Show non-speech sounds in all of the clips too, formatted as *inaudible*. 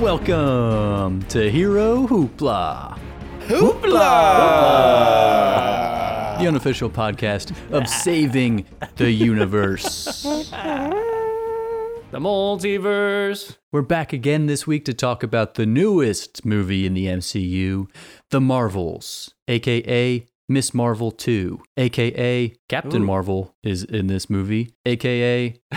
Welcome to Hero Hoopla, Hoopla! the unofficial podcast of *laughs* saving the universe. The multiverse. We're back again this week to talk about the newest movie in the MCU, The Marvels, aka Miss Marvel 2, aka Captain Ooh. Marvel is in this movie, aka *laughs*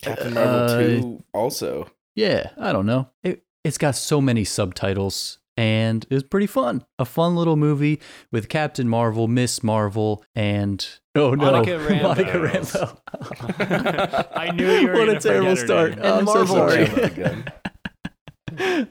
Captain Marvel Uh, 2 also. Yeah, I don't know. It, it's got so many subtitles and it was pretty fun. A fun little movie with Captain Marvel, Miss Marvel, and *laughs* oh no, Monica Rambeau. *laughs* Monica *laughs* Rambeau. I knew you were What a terrible start. Oh, I'm so sorry.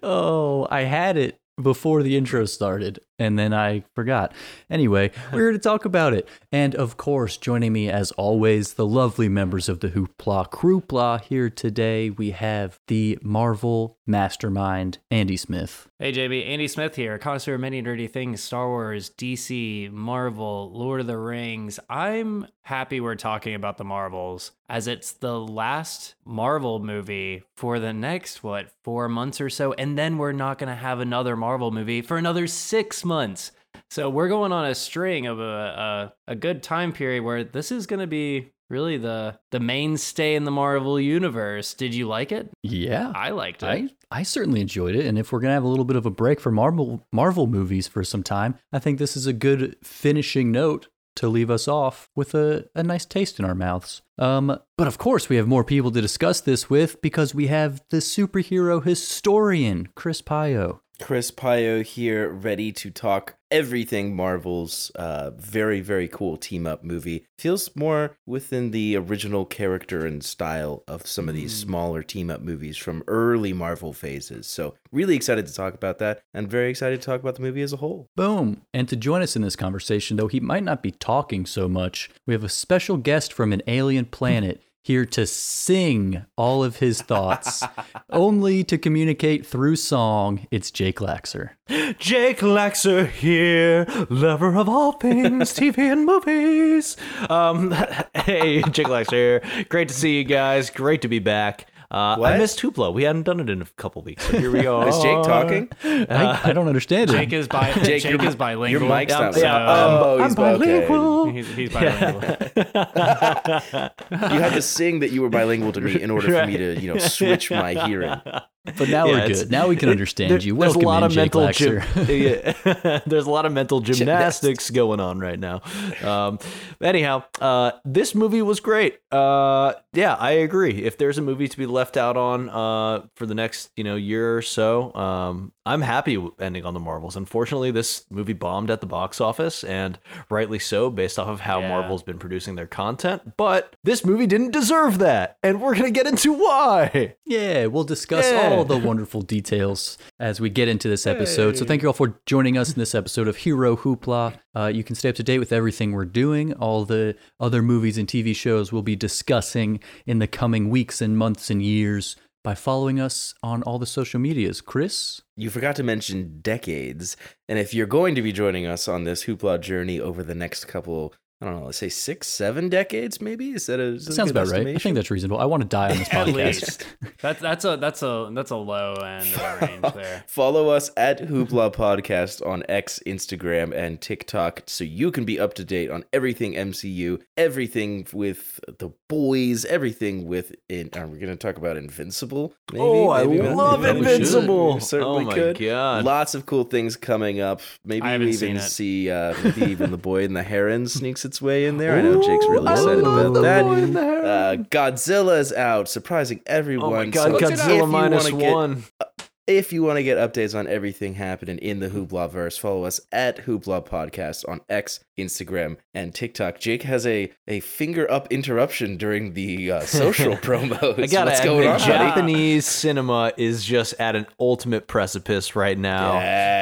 Oh, I had it before the intro started and then I forgot. Anyway, *laughs* we're here to talk about it. And of course, joining me as always, the lovely members of the Hoopla Crewpla here today. We have the Marvel mastermind, Andy Smith. Hey JB, Andy Smith here, connoisseur of many nerdy things, Star Wars, DC, Marvel, Lord of the Rings. I'm happy we're talking about the Marvels as it's the last Marvel movie for the next what, 4 months or so and then we're not going to have another Marvel movie for another 6 months. So we're going on a string of a a, a good time period where this is going to be really the the mainstay in the Marvel universe. Did you like it? Yeah. I liked it. I, I certainly enjoyed it, and if we're gonna have a little bit of a break for Marvel Marvel movies for some time, I think this is a good finishing note to leave us off with a, a nice taste in our mouths. Um, but of course, we have more people to discuss this with because we have the superhero historian Chris Pio. Chris Pio here, ready to talk everything Marvel's uh, very, very cool team up movie. Feels more within the original character and style of some of these smaller team up movies from early Marvel phases. So, really excited to talk about that and very excited to talk about the movie as a whole. Boom. And to join us in this conversation, though he might not be talking so much, we have a special guest from an alien planet here to sing all of his thoughts, *laughs* only to communicate through song. It's Jake Laxer. Jake Laxer here, lover of all things TV and movies. Um, *laughs* hey, Jake Laxer here. Great to see you guys. Great to be back. Uh, I missed Hoopla. We hadn't done it in a couple weeks. So here we *laughs* go. Is Jake talking? I, I don't understand Jake it. is bi- *laughs* Jake, Jake, your- is bilingual. Your mic's not Yeah, Oh, I'm he's okay. He's, he's bilingual. *laughs* You had to sing that you were bilingual to me in order for me to, you know, switch my hearing. But now Yeah, we're good. Now we can understand There- you. there's Welcome a lot of mental Laxer. *laughs* yeah, *laughs* there's a lot of mental gymnastics going on right now. Um, anyhow, uh, this movie was great. Uh, yeah, I agree. If there's a movie to be left out on uh, for the next you know year or so, um, I'm happy ending on the Marvels. Unfortunately, this movie bombed at the box office, and rightly so, based off of how Yeah. Marvel's been producing their content. But this movie didn't deserve that, and we're gonna get into why. Yeah, we'll discuss Yeah. all the wonderful details as we get into this episode. So thank you all for joining us in this episode of Hero Hoopla. Uh, you can stay up to date with everything we're doing, all the other movies and TV shows we'll be discussing in the coming weeks and months and years by following us on all the social medias. Chris? You forgot to mention decades. And if you're going to be joining us on this hoopla journey over the next couple, I don't know, let's say six, seven decades, maybe? Is that a, is that a Sounds good about right. I think that's reasonable. I want to die on this *laughs* At podcast. least. *laughs* That's that's a that's a that's a low end of range *laughs* there. Follow us at Hoopla Podcast on X, Instagram, and TikTok so you can be up to date on everything MCU, everything with the boys, everything with. In, are we going to talk about Invincible? Maybe? Oh, I Maybe we- love maybe. Invincible. We certainly Oh my could. God. Lots of cool things coming up. Maybe we haven't seen even it. see uh, maybe even the boy in the heron sneaks its way in there. I know Jake's really I excited about the that. boy in the. Uh, Godzilla's out, surprising everyone. Oh my god, if you Godzilla minus wanna get- one. If you want to get updates on everything happening in the Hoopla verse, follow us at Hoopla Podcast on X, Instagram, and TikTok. Jake has a, a finger up interruption during the uh, *laughs* social promos. I gotta What's going on? Japanese cinema is just at an ultimate precipice right now.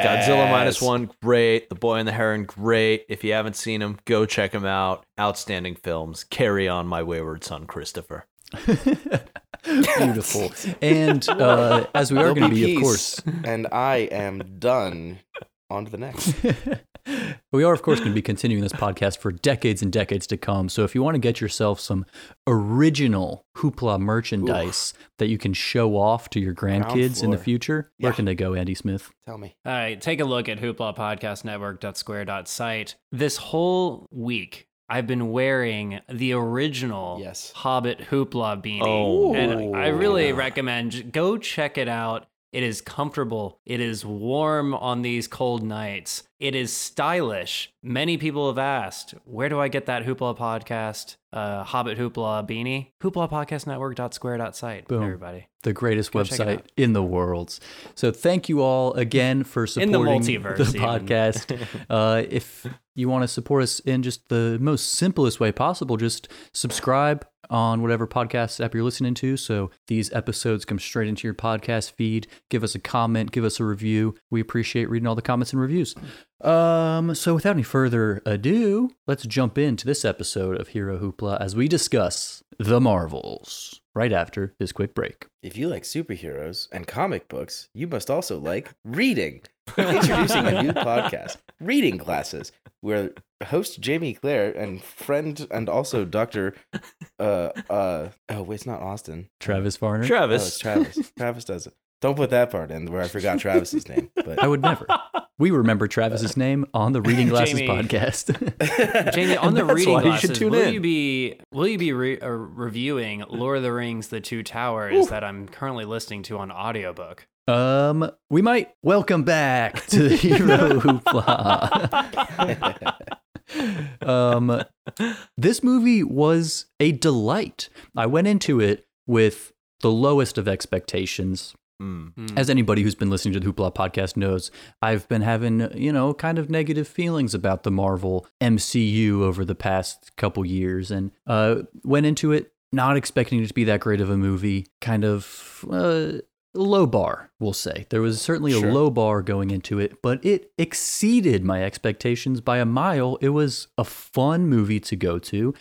Godzilla one, great. The Boy and the Heron, great. If you haven't seen them, go check them out. Outstanding films. Carry on, my wayward son, Christopher. *laughs* Beautiful. And *laughs* uh, as we are going to be, of course, and I am done. On to the next. *laughs* We are, of course, going to be continuing this podcast for decades and decades to come. So if you want to get yourself some original Hoopla merchandise that you can show off to your grandkids in the floor. future, where can they go, Andy Smith? Tell me. All right, take a look at hoopla podcast hooplapodcastnetwork.square.site. This whole week, I've been wearing the original Yes. Hobbit Hoopla beanie. Oh. and I really recommend go check it out. It is comfortable. It is warm on these cold nights. It is stylish. Many people have asked, where do I get that Hoopla podcast, uh, Hobbit Hoopla beanie? Hooplapodcastnetwork.square.site, Boom. everybody. the greatest Go website in the world. So thank you all again for In supporting the multiverse, the podcast. *laughs* uh, if you want to support us in just the most simplest way possible, just subscribe on whatever podcast app you're listening to. So these episodes come straight into your podcast feed. Give us a comment, give us a review. We appreciate reading all the comments and reviews. Um, so without any further ado, let's jump into this episode of Hero Hoopla as we discuss the Marvels right after this quick break. If you like superheroes and comic books, you must also like reading. *laughs* Introducing a new *laughs* podcast, Reading Glasses, where host Jamie Claire and friend and also Dr. Uh, uh, oh, wait, it's not Austin. Travis Varner. Oh, it's Travis. Travis. *laughs* Travis does it. Don't put that part in where I forgot Travis's name. But I would never. We remember Travis's name on the Reading Glasses Jamie. podcast. Jamie, on the reading why you glasses, will in. you be will you be re- uh, reviewing Lord of the Rings: The Two Towers that I'm currently listening to on audiobook? Um, we might welcome back to the *laughs* Hero Hoopla. um, this movie was a delight. I went into it with the lowest of expectations. Mm. As anybody who's been listening to the Hoopla podcast knows, I've been having, you know, kind of negative feelings about the Marvel MCU over the past couple years and uh, went into it not expecting it to be that great of a movie. Kind of uh, low bar, we'll say. There was certainly a Sure. low bar going into it, but it exceeded my expectations by a mile. It was a fun movie to go to.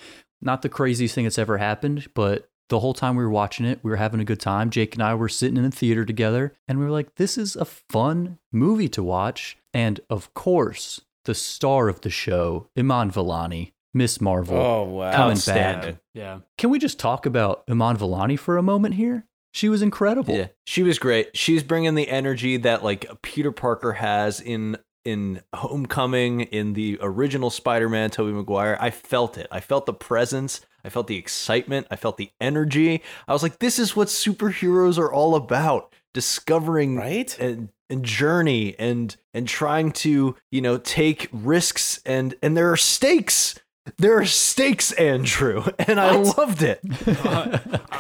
Not the craziest thing that's ever happened, but the whole time we were watching it, we were having a good time. Jake and I were sitting in the theater together, and we were like, this is a fun movie to watch. And of course, the star of the show, Iman Vellani, Miss Marvel, oh, wow. coming back. Yeah. Can we just talk about Iman Vellani for a moment here? She was incredible. Yeah, she was great. She's bringing the energy that like Peter Parker has in in Homecoming, in the original Spider-Man, Tobey Maguire. I felt it. I felt the presence. I felt the excitement. I felt the energy. I was like, this is what superheroes are all about: discovering Right? and, and journey and and trying to you know take risks and and there are stakes. There are stakes, Andrew, and I loved it. *laughs*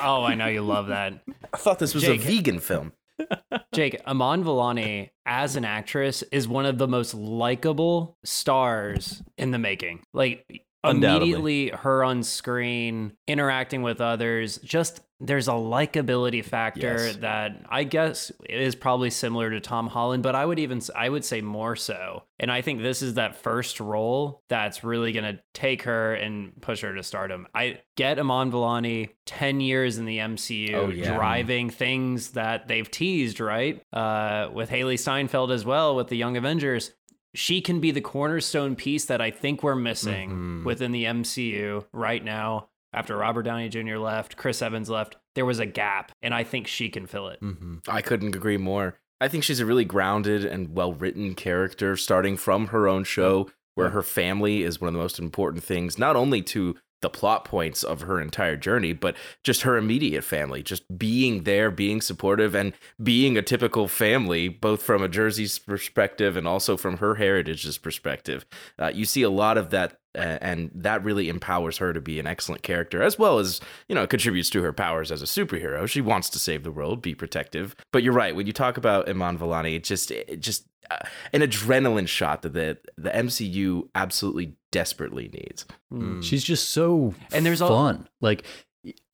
oh, I know you love that. I thought this was Jake. a vegan film. Jake, Iman Vellani as an actress is one of the most likable stars in the making. Like Undoubtedly. Immediately her on screen interacting with others, just there's a likability factor Yes. that I guess is probably similar to Tom Holland, but I would even I would say more so. And I think this is that first role that's really going to take her and push her to stardom. I get Iman Vellani 10 years in the MCU Oh, yeah. driving things that they've teased, right? Uh, with Hailee Steinfeld as well with the Young Avengers. She can be the cornerstone piece that I think we're missing Mhm. within the MCU right now. After Robert Downey Jr. left, Chris Evans left, there was a gap, and I think she can fill it. Mhm. I couldn't agree more. I think she's a really grounded and well written character, starting from her own show, where her family is one of the most important things, not only to the plot points of her entire journey, but just her immediate family, just being there, being supportive, and being a typical family, both from a Jersey's perspective and also from her heritage's perspective. Uh, you see a lot of that. Uh, and that really empowers her to be an excellent character, as well as you know, it contributes to her powers as a superhero. She wants to save the world, be protective. But you're right when you talk about Iman Vellani, it just, it just uh, an adrenaline shot that the the MCU absolutely desperately needs. Mm. She's just so And there's al- fun. like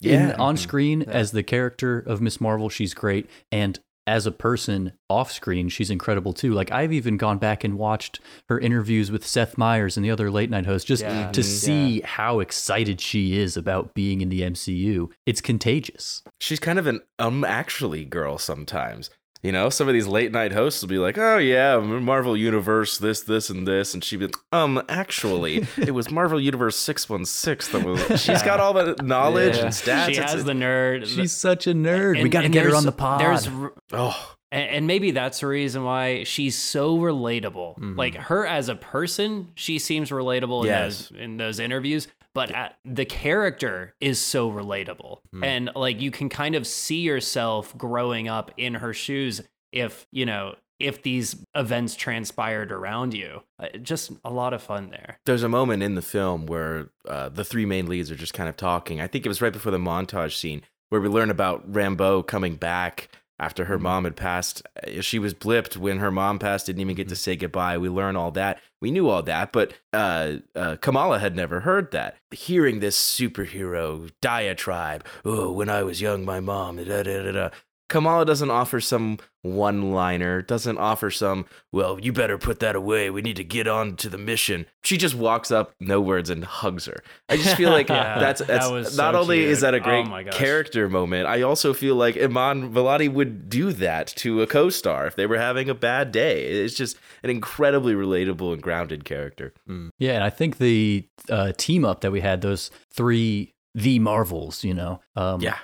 Yeah. in, on screen Yeah. as the character of Miss Marvel, she's great, and as a person off screen, she's incredible too. Like I've even gone back and watched her interviews with Seth Meyers and the other late night hosts just Yeah. to see how excited she is about being in the MCU. It's contagious. She's kind of an um actually girl sometimes. You know, some of these late night hosts will be like, "Oh yeah, Marvel Universe, this, this, and this," and she'd be like, "Um, actually, *laughs* it was Marvel Universe six one six that was." She's got all the knowledge Yeah. and stats. she It's- has the nerd. She's such a nerd. we got to get her on the pod. There's oh, And, and maybe that's the reason why she's so relatable. Mm-hmm. Like her as a person, she seems relatable Yes. in those in those interviews. But at, the character is so relatable, Hmm. and like you can kind of see yourself growing up in her shoes. If you know if these events transpired around you, Uh, just a lot of fun there. there's a moment in the film where uh, the three main leads are just kind of talking. I think it was right before the montage scene where we learn about Rambeau coming back after her mom had passed. Uh, She was blipped when her mom passed, didn't even get to say goodbye. We learn all that. We knew all that, but uh, uh, Kamala had never heard that. Hearing this superhero diatribe, oh, when I was young, my mom, da da da da. Kamala doesn't offer some one liner, doesn't offer some, well, you better put that away. We need to get on to the mission. She just walks up, no words, and hugs her. I just feel like *laughs* Yeah, that's, that that's was not so only cute. is that a Oh great my gosh. character moment, I also feel like Iman Vellani would do that to a co star if they were having a bad day. It's just an incredibly relatable and grounded character. Yeah, and I think the uh, team up that we had, those three the Marvels, you know. Um, Yeah.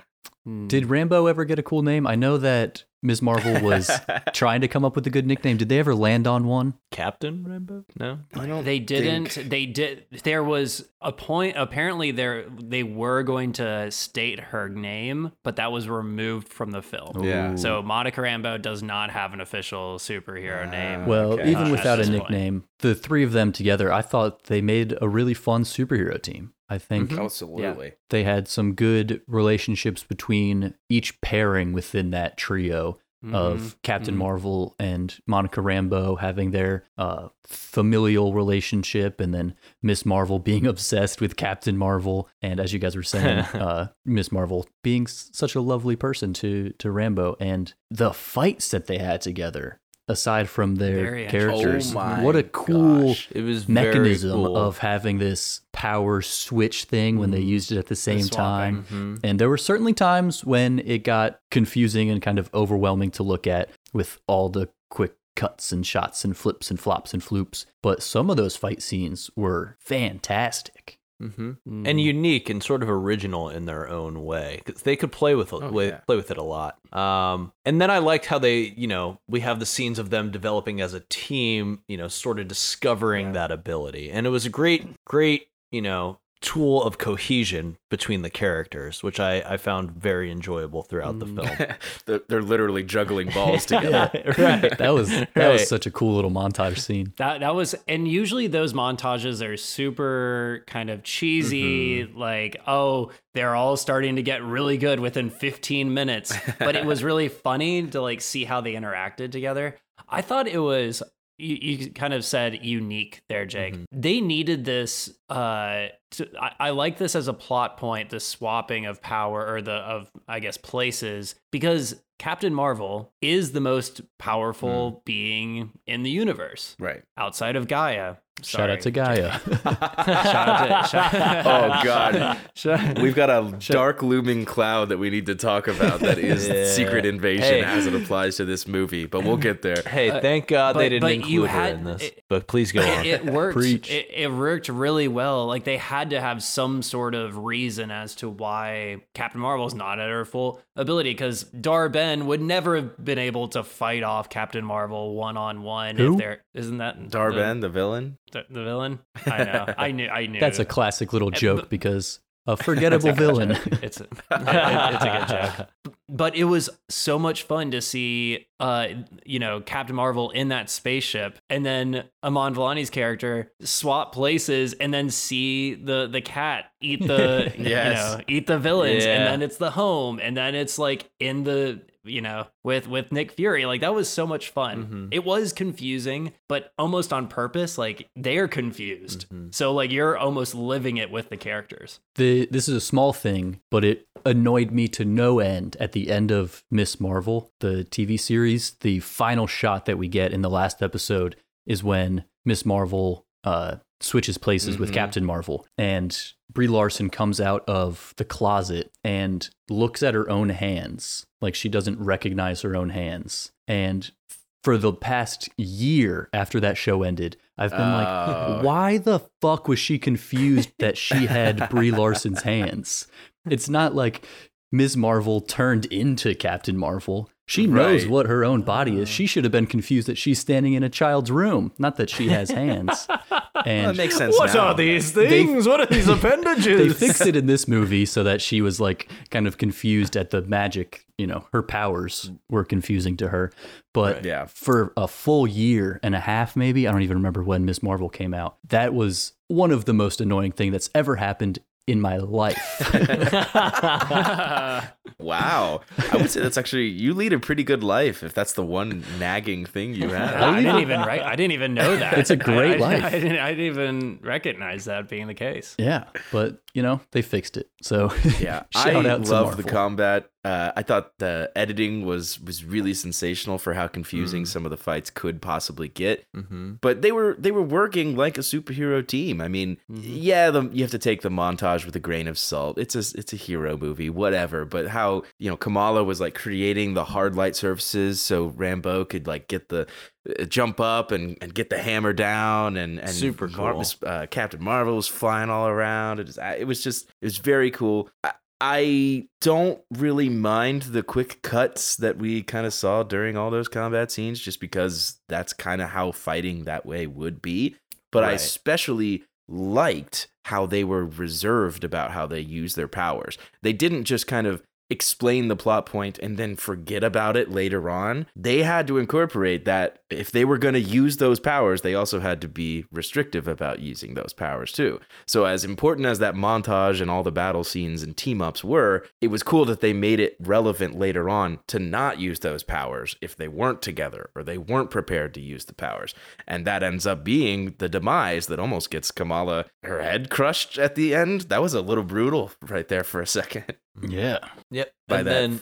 Did Rambeau ever get a cool name? I know that Ms. Marvel was *laughs* trying to come up with a good nickname. Did they ever land on one? Captain Rambeau? No. I don't They didn't. think- They did. There was a point. Apparently, there they were going to state her name, but that was removed from the film. Yeah. So Monica Rambeau does not have an official superhero Ah. name. Well, Okay. even Uh, without a this point. nickname, the three of them together, I thought they made a really fun superhero team. I think Absolutely. they had some good relationships between each pairing within that trio Mm-hmm. of Captain mhm. Marvel and Monica Rambeau having their uh, familial relationship, and then Miss Marvel *laughs* being obsessed with Captain Marvel, and as you guys were saying, *laughs* uh, Miss Marvel being s- such a lovely person to to Rambeau, and the fights that they had together. Aside from their Very characters, Oh what a cool gosh. It was mechanism cool. of having this power switch thing when they used it at the same swapping. time. Mhm. And there were certainly times when it got confusing and kind of overwhelming to look at with all the quick cuts and shots and flips and flops and floops. But some of those fight scenes were fantastic. Mhm. Mm. and unique and sort of original in their own way because they could play with it, Oh, with, yeah. play with it a lot. Um, and then I liked how they, you know, we have the scenes of them developing as a team, you know, sort of discovering that ability, and it was a great, great, you know, tool of cohesion between the characters, which I I found very enjoyable throughout the Mm. film. *laughs* they're, they're literally juggling balls *laughs* together. right. *laughs* That was that Right. was such a cool little montage scene. That that was, and usually those montages are super kind of cheesy, Mm-hmm. like oh they're all starting to get really good within 15 minutes. But it was really funny to like see how they interacted together. I thought it was. You, you kind of said unique there, Jake. Mm-hmm. They needed this. Uh, to, I, I like this as a plot point, the swapping of power or the of I guess places, because Captain Marvel is the most powerful Mm. being in the universe Right. outside of G'iah. Shout out to G'iah. *laughs* Shout out to. Shout, *laughs* Oh, God. Shout- We've got a dark looming cloud that we need to talk about that is Yeah. Secret Invasion Hey. as it applies to this movie, but we'll get there. Hey, Uh, thank God but- they didn't but include you her had- in this. it- but please go on. it, it worked. Preach. It, it worked really well. Like they had to have some sort of reason as to why Captain Marvel's not at her full ability. Because Dar-Benn would never have been able to fight off Captain Marvel one on one. Who? If there isn't that Dar-Benn, the villain. the, the, the villain. I know. *laughs* I knew. I knew. That's a classic little but- joke because a forgettable villain. it's a, it- it's a good *laughs* joke. But it was so much fun to see, uh, you know, Captain Marvel in that spaceship, and then Iman Vellani's character swap places, and then see the the cat eat the, Yes. *laughs* you know, eat the villains, and then it's the home, and then it's like in the you know with with Nick Fury like that was so much fun Mhm. it was confusing but almost on purpose like they're confused Mhm. so like you're almost living it with the characters the this is a small thing, but it annoyed me to no end at the end of Miss Marvel, the TV series. The final shot that we get in the last episode is when Miss Marvel uh, switches places with Mhm. Captain Marvel, and Brie Larson comes out of the closet and looks at her own hands, like she doesn't recognize her own hands. And for the past year after that show ended, I've been Oh. like, why the fuck was she confused that she had *laughs* Brie Larson's hands? It's not like Ms. Marvel turned into Captain Marvel. She knows Right. what her own body is. She should have been confused that she's standing in a child's room, not that she has hands. *laughs* Well, And that makes sense. What now. are these things? what are these *laughs* appendages? they fixed it in this movie so that she was like kind of confused at the magic you know her powers were confusing to her but Right. Yeah. for a full year and a half maybe i don't even remember when miss marvel came out that was one of the most annoying thing that's ever happened in my life *laughs* *laughs* Wow. I would say that's actually you lead a pretty good life if that's the one nagging thing you have. I didn't even right. I didn't even know *laughs* that. It's a great I, I, life. I didn't, I didn't even recognize that being the case. yeah but you know they fixed it so *laughs* Yeah, shout I out to love the combat. Uh, I thought the editing was was really sensational for how confusing Mm. some of the fights could possibly get. hmm But they were they were working like a superhero team. I mean, Mm-hmm. yeah, the, you have to take the montage with a grain of salt. It's a it's a hero movie, whatever. But how you know Kamala was like creating the hard light surfaces so Rambeau could like get the jump up and, and get the hammer down and and Super Mar- cool. uh, Captain Marvel was flying all around. It was it was just it was very cool. I, I don't really mind the quick cuts that we kind of saw during all those combat scenes, just because that's kind of how fighting that way would be. But I especially liked how they were reserved about how they use their powers. They didn't just kind of explain the plot point and then forget about it later on. They had to incorporate that if they were going to use those powers, they also had to be restrictive about using those powers too. So, as important as that montage and all the battle scenes and team ups were, it was cool that they made it relevant later on to not use those powers if they weren't together or they weren't prepared to use the powers. And that ends up being the demise that almost gets Kamala her head crushed at the end. That was a little brutal right there for a second *laughs* yeah Yep. by and that then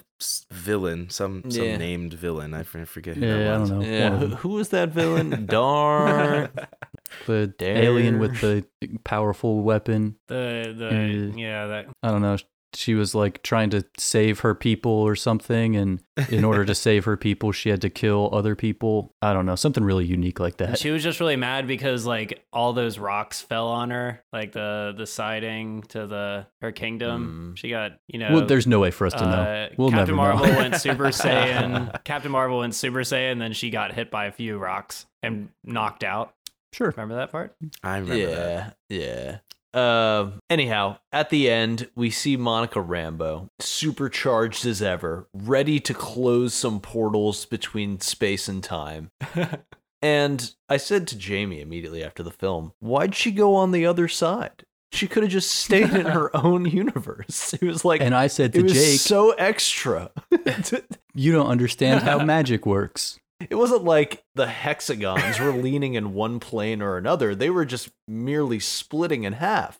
villain, some some Yeah. named villain. I forget who yeah i don't was. know yeah, who, who was that villain? *laughs* Darn. *laughs* the Dare. alien with the powerful weapon The the Mm. yeah that I don't know. She was like trying to save her people or something, and in order to *laughs* save her people, she had to kill other people. I don't know, something really unique like And that. she was just really mad because like all those rocks fell on her, like the the siding to the her kingdom. Mm. She got you know. well, there's no way for us to know. uh, We'll Captain never know. Marvel went Super *laughs* Saiyan. Captain Marvel went Super Saiyan, then she got hit by a few rocks and knocked out. Sure. Remember that part? I remember that. yeah, yeah. Uh, anyhow, at the end, we see Monica Rambeau, supercharged as ever, ready to close some portals between space and time. *laughs* and I said to Jamie immediately after the film, why'd she go on the other side? She could have just stayed in her *laughs* own universe. *laughs* It was like, And I said it to was Jake, so extra. "You don't understand how magic works." It wasn't like the hexagons were leaning in one plane or another. They were just merely splitting in half.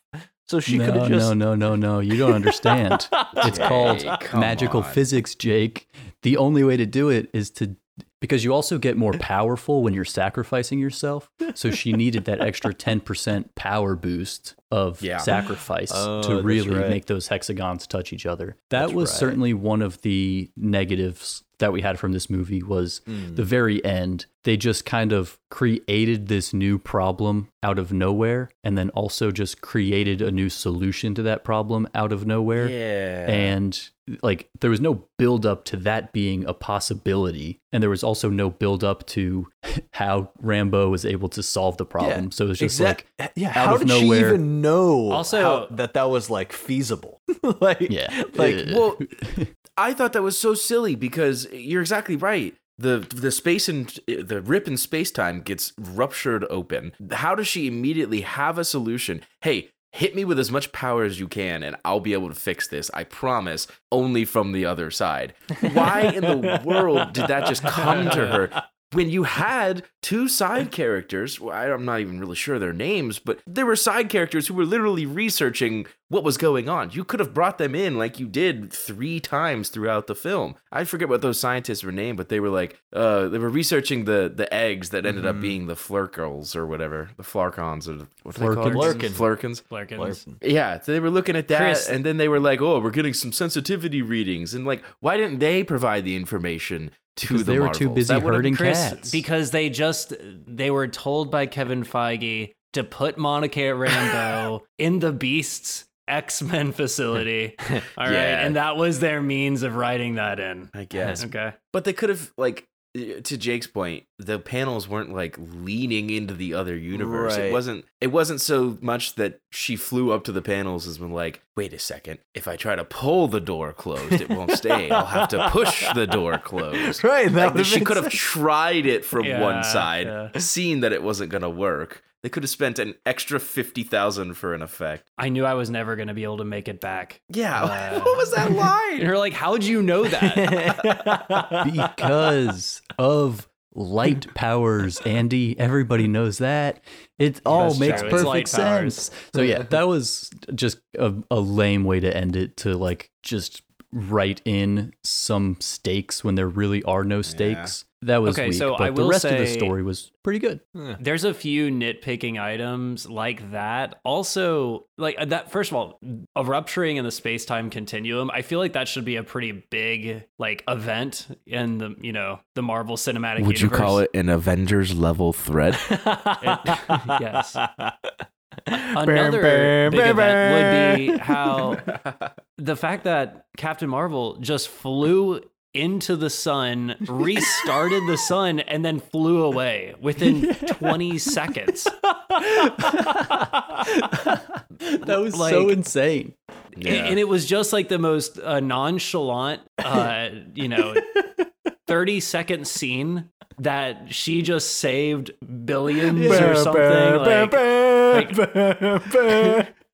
So she could have just no, no, no, no. You don't understand. *laughs* it's called magical on. physics, Jake. The only way to do it is to because you also get more powerful when you're sacrificing yourself. So she *laughs* needed that extra 10% power boost of Yeah. sacrifice Oh, to really right. make those hexagons touch each other. That That's was right. certainly one of the negatives that we had from this movie was Mm. the very end. They just kind of created this new problem out of nowhere and then also just created a new solution to that problem out of nowhere Yeah. and like there was no build up to that being a possibility and there was also no build up to *laughs* how Rambeau was able to solve the problem so it was just Exact- like yeah. out How of did nowhere- she even know Also- how- that that was like feasible? *laughs* like, yeah like well, *laughs* I thought that was so silly because you're exactly right. The the space and the rip in space time gets ruptured open. How does she immediately have a solution? Hey, hit me with as much power as you can and I'll be able to fix this. I promise. Only from the other side. Why in the *laughs* world did that just come to her? When you had two side characters, well, I- I'm not even really sure their names, but there were side characters who were literally researching what was going on. You could have brought them in like you did three times throughout the film. I forget what those scientists were named, but they were like, uh, they were researching the the eggs that ended up being the flurkles or whatever, the flarkons or the, what are they called? Flurkins. Flurkins. Flarkins. Yeah, so they were looking at that, Chris- and then they were like, "Oh, we're getting some sensitivity readings," and like, why didn't they provide the information to Because the they were too busy That would've- hurting Chris, cats. because they just they were told by Kevin Feige to put Monica Rambeau *laughs* in the Beast's X Men facility. *laughs* All right, Yeah. and that was their means of writing that in. I guess, Okay. but they could have like. To Jake's point, the panels weren't like leaning into the other universe. Right. It wasn't. It wasn't so much that she flew up to the panels as been like, "Wait a second! If I try to pull the door closed, it won't stay. I'll have to push the door closed." *laughs* Right. That Like, would've she could have sick. tried it from Yeah, one side, yeah. seen that it wasn't gonna work. They could have spent an extra fifty thousand for an effect. I knew I was never going to be able to make it back. Yeah, *laughs* Uh, what was that And *laughs* line? you're like, how'd you know that? because of light *laughs* powers, Andy. Everybody knows that. It all That's makes true. Perfect sense. So yeah, that was just a, a lame way to end it. To like just write in some stakes when there really are no stakes. That was Okay, weak. so but I the will rest of the story was pretty good. There's a few nitpicking items like that. Also, like that. First of all, a rupturing in the space time continuum. I feel like that should be a pretty big like event in the you know the Marvel Cinematic. Would you Universe. call it an Avengers level threat? *laughs* yes. *laughs* Another big event would be how *laughs* the fact that Captain Marvel just flew into the sun, restarted the sun, and then flew away within *laughs* 20 seconds. That was so insane. And, and it was just like the most uh, nonchalant, uh, you know, 30 second scene that she just saved billions or something. Like,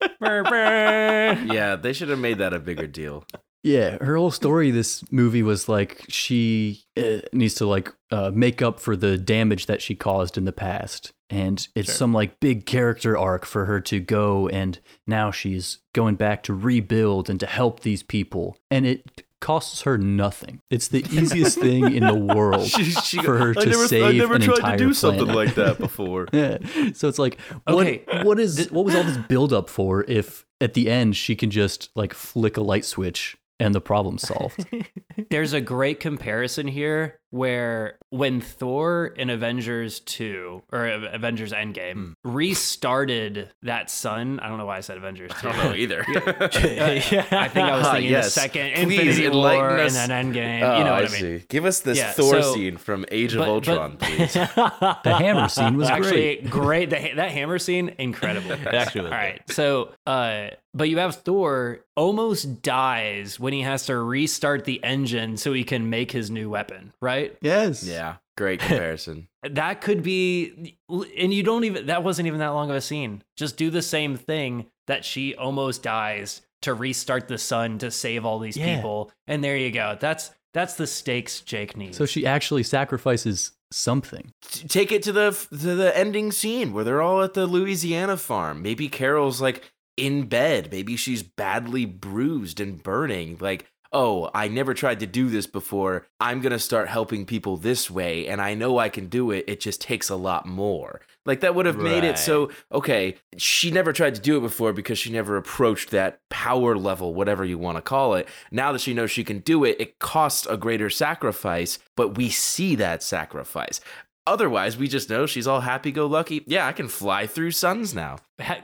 *laughs* yeah, they should have made that a bigger deal. Yeah, her whole story this movie was like she uh, needs to like uh, make up for the damage that she caused in the past. And it's some like big character arc for her to go and now she's going back to rebuild and to help these people. And it costs her nothing. It's the *laughs* easiest thing in the world She- she- for her I to never, save I never an tried entire to do something planet. like that *laughs* before. Yeah. So it's like, what, Okay, what is what was all this build up for if at the end she can just like flick a light switch and the problem solved? *laughs* There's a great comparison here where when Thor in Avengers 2 or Avengers Endgame restarted that sun, I don't know why I said Avengers 2. I don't know either. *laughs* *laughs* I think I was Ah, thinking yes. the second Please Infinity enlighten War us. and then Endgame. Oh, you know what I I mean? see. Give us this Yeah, Thor so- scene from Age of but- but- Ultron, *laughs* please. The hammer scene was Actually, great. great. The, that hammer scene, incredible. Actually, All right. So, uh, but you have Thor almost dies when he has to restart the engine so he can make his new weapon, right? Yes. yeah, great comparison. *laughs* That could be, and you don't even, that wasn't even that long of a scene. Just do the same thing that she almost dies to restart the sun to save all these Yeah. people. And there you go. That's, that's the stakes Jake needs. So she actually sacrifices something. Take it to the to the ending scene where they're all at the Louisiana farm. Maybe Carol's like in bed. Maybe she's badly bruised and burning. Like, oh, I never tried to do this before. I'm gonna start helping people this way, and I know I can do it. It just takes a lot more. Like that would have made it so okay. She never tried to do it before because she never approached that power level, whatever you want to call it. Now that she knows she can do it, it costs a greater sacrifice, but we see that sacrifice. Otherwise, we just know she's all happy go lucky. Yeah, I can fly through suns now.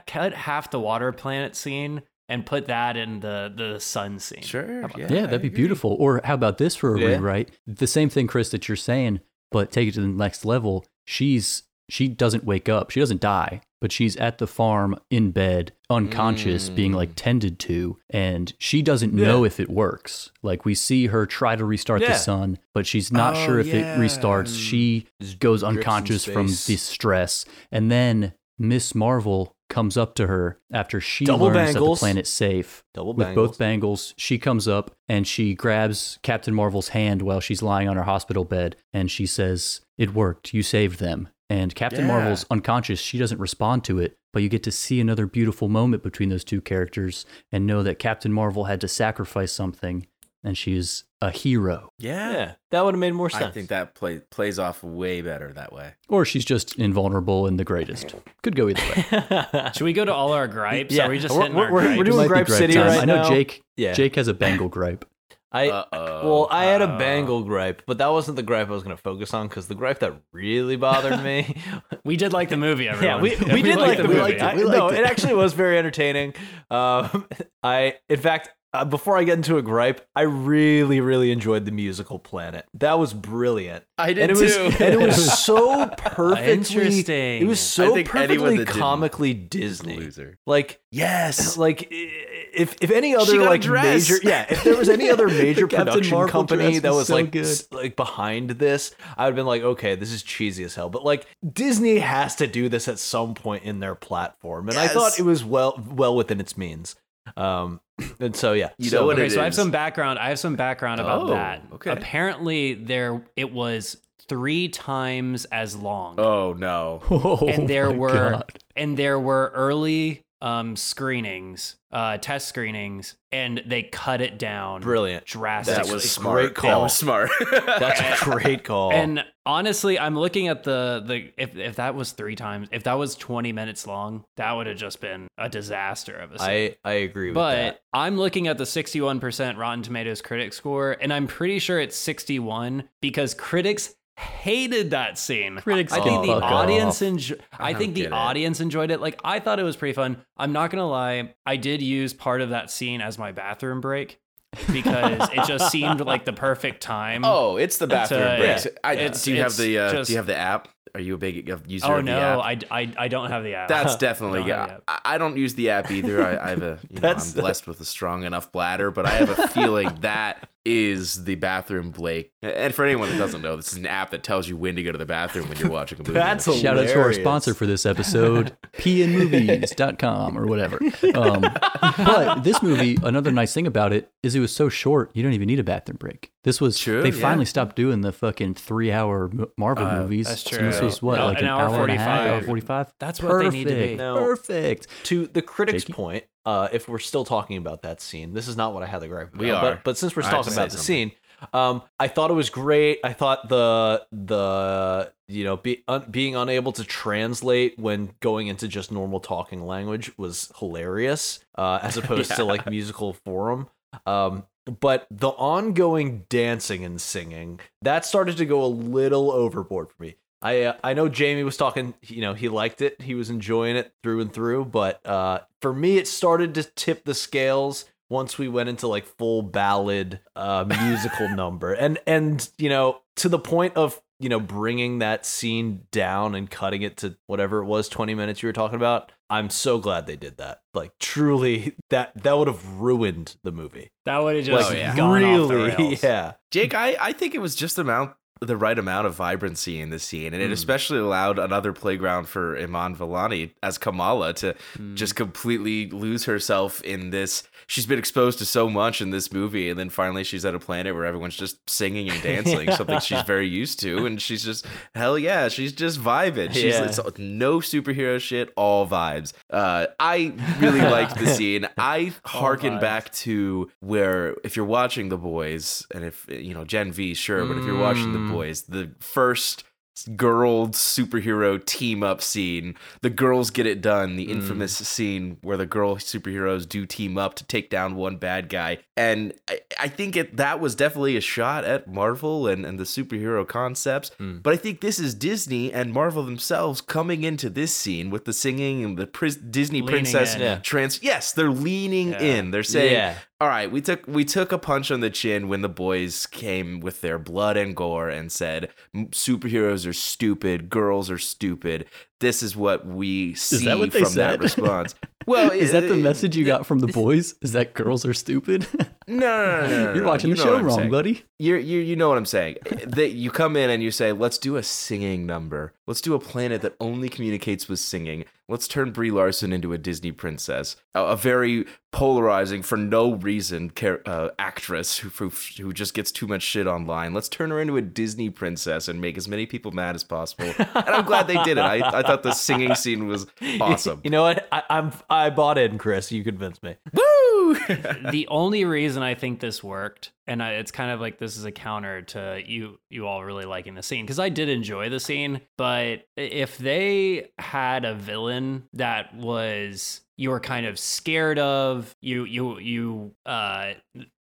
Cut half the water planet scene and put that in the, the sun scene. Sure. Yeah, Yeah, that'd be beautiful. Or how about this for a Yeah. rewrite? The same thing, Chris, that you're saying, but take it to the next level. She's she doesn't wake up. She doesn't die, but she's at the farm in bed, unconscious, mm. being like tended to, and she doesn't know if it works. Like we see her try to restart Yeah. the sun, but she's not Oh, sure if yeah. it restarts. She Just goes unconscious from space. the stress, and then Miss Marvel comes up to her after she Double learns that the bangles. planet's safe. Double with bangles. both bangles, she comes up and she grabs Captain Marvel's hand while she's lying on her hospital bed, and she says, "It worked. You saved them." And Captain Yeah. Marvel's unconscious. She doesn't respond to it, but you get to see another beautiful moment between those two characters and know that Captain Marvel had to sacrifice something, and she's a hero. Yeah. Yeah, that would have made more sense. I think that play, plays off way better that way. Or she's just invulnerable and the greatest. Could go either way. *laughs* Should we go to all our gripes? Yeah, Are we just we're- hitting we're- our we're- we're gripes? doing Gripe gripe City time. right I know now. Jake. Yeah. Jake has a bangle gripe. I Uh-oh. well, I had a Uh-oh. bangle gripe, but that wasn't the gripe I was going to focus on because the gripe that really bothered me. *laughs* We did like the movie, everyone. yeah, everyone. we, we did like the movie. liked it. I- We no, it it. actually was very entertaining. Um, *laughs* I, in fact, uh, before I get into a gripe, I really, really enjoyed the musical Planet. That was brilliant. I did and it was, too. and it was *laughs* so perfectly. Interesting. It was so I think anyone perfectly comically Disney. loser. Like Yes. *clears throat* like if if any other like major yeah if there was any other *laughs* major production Marvel company that was was so like good. like behind this i would have been like okay this is cheesy as hell but like disney has to do this at some point in their platform and i thought it was well well within its means um *clears throat* and so yeah You so, know what okay, it so I have some background. I have some background about Oh, that. okay. Apparently, there it was three times as long, Oh no. *laughs* Oh, and there my were God. and there were early um screenings, uh test screenings, and they cut it down brilliant drastically. That was smart. great That was smart. *laughs* that's a great call And honestly, I'm looking at the the if if that was three times, if that was 20 minutes long, that would have just been a disaster of a scene. i i agree with But that I'm looking at the 61% Rotten Tomatoes critic score, and I'm pretty sure it's 61 because critics hated that scene. Critics I think the fuck audience off. enjoy. I, I think the get it. audience enjoyed it. Like I thought it was pretty fun. I'm not gonna lie, I did use part of that scene as my bathroom break because it just *laughs* seemed like the perfect time. oh, it's the bathroom breaks. yeah. I, It's- do you have the uh, just- Do you have the app? Are you a big user Oh of the no, app? I, I, I don't have the app. That's *laughs* definitely Don't yeah. app. I, I don't use the app either. I, I have a *laughs* you know, That's- I'm blessed with a strong enough bladder, but I have a feeling that is the bathroom Blake. And for anyone that doesn't know, this is an app that tells you when to go to the bathroom when you're watching a movie. That's a- Shout out to our sponsor for this episode, *laughs* pnmovies.com or whatever. Um, but this movie, another nice thing about it is it was so short, you don't even need a bathroom break. This was, True, they yeah. finally stopped doing the fucking three hour Marvel Uh, movies. that's So This true. was what, No, like an an, hour hour, and a half, 45. hour 45? That's what they need to be. Perfect. No. Perfect. to the critics' Jakey? point, uh, if we're still talking about that scene, this is not what I had the gripe. about. We are. but, but since we're I talking about the something. scene, um, I thought it was great. I thought the the you know be, un, being unable to translate when going into just normal talking language was hilarious, uh, as *laughs* opposed to like musical forum. Um, but the ongoing dancing and singing that started to go a little overboard for me. I uh, I know Jamie was talking. You know, he liked it. He was enjoying it through and through. But uh, for me, it started to tip the scales once we went into like full ballad uh, musical *laughs* number, and and you know to the point of you know bringing that scene down and cutting it to whatever it was, twenty minutes you were talking about. I'm so glad they did that. Like truly, that that would have ruined the movie. That would have just Oh, yeah. gone off the really, *laughs* rails. yeah. Jake, I, I think it was just amount the right amount of vibrancy in the scene, and it Mm. especially allowed another playground for Iman Vellani as Kamala to Mm. just completely lose herself in this. She's been exposed to so much in this movie, and then finally she's at a planet where everyone's just singing and dancing, *laughs* something she's very used to, and she's just hell yeah, she's just vibing. She's Yeah. it's no superhero shit, all vibes. Uh, I really liked the *laughs* scene. I harken back to where if you're watching The Boys, and if you know Gen V, sure, but if you're watching The Mm. Boys, the first girl superhero team up scene, the girls get it done, the infamous scene where the girl superheroes do team up to take down one bad guy. And I, I think it that was definitely a shot at Marvel and, and the superhero concepts. Mm. But I think this is Disney and Marvel themselves coming into this scene with the singing and the Disney Leaning princess in. Yeah. trans. Yes, they're leaning Yeah. in. They're saying, yeah. All right, we took we took a punch on the chin when the boys came with their blood and gore and said superheroes are stupid, girls are stupid. This is what we see that what from that *laughs* response. Well, *laughs* Is that the message you got from the boys? Is that girls are stupid? *laughs* No, no, no, no, You're watching You the show wrong, saying. buddy. You're, you you know what I'm saying. *laughs* that you come in and you say, "Let's do a singing number. Let's do a planet that only communicates with singing. Let's turn Brie Larson into a Disney princess, a, a very polarizing for no reason uh, actress who, who who just gets too much shit online. Let's turn her into a Disney princess and make as many people mad as possible." and I'm glad they did it. I, I thought the singing scene was awesome. You know what? I, I'm I bought in, Chris. You convinced me. *laughs* Woo! *laughs* the only reason I think this worked, and I, it's kind of like this is a counter to you you all really liking the scene because I did enjoy the scene, but if they had a villain that was you were kind of scared of you you you uh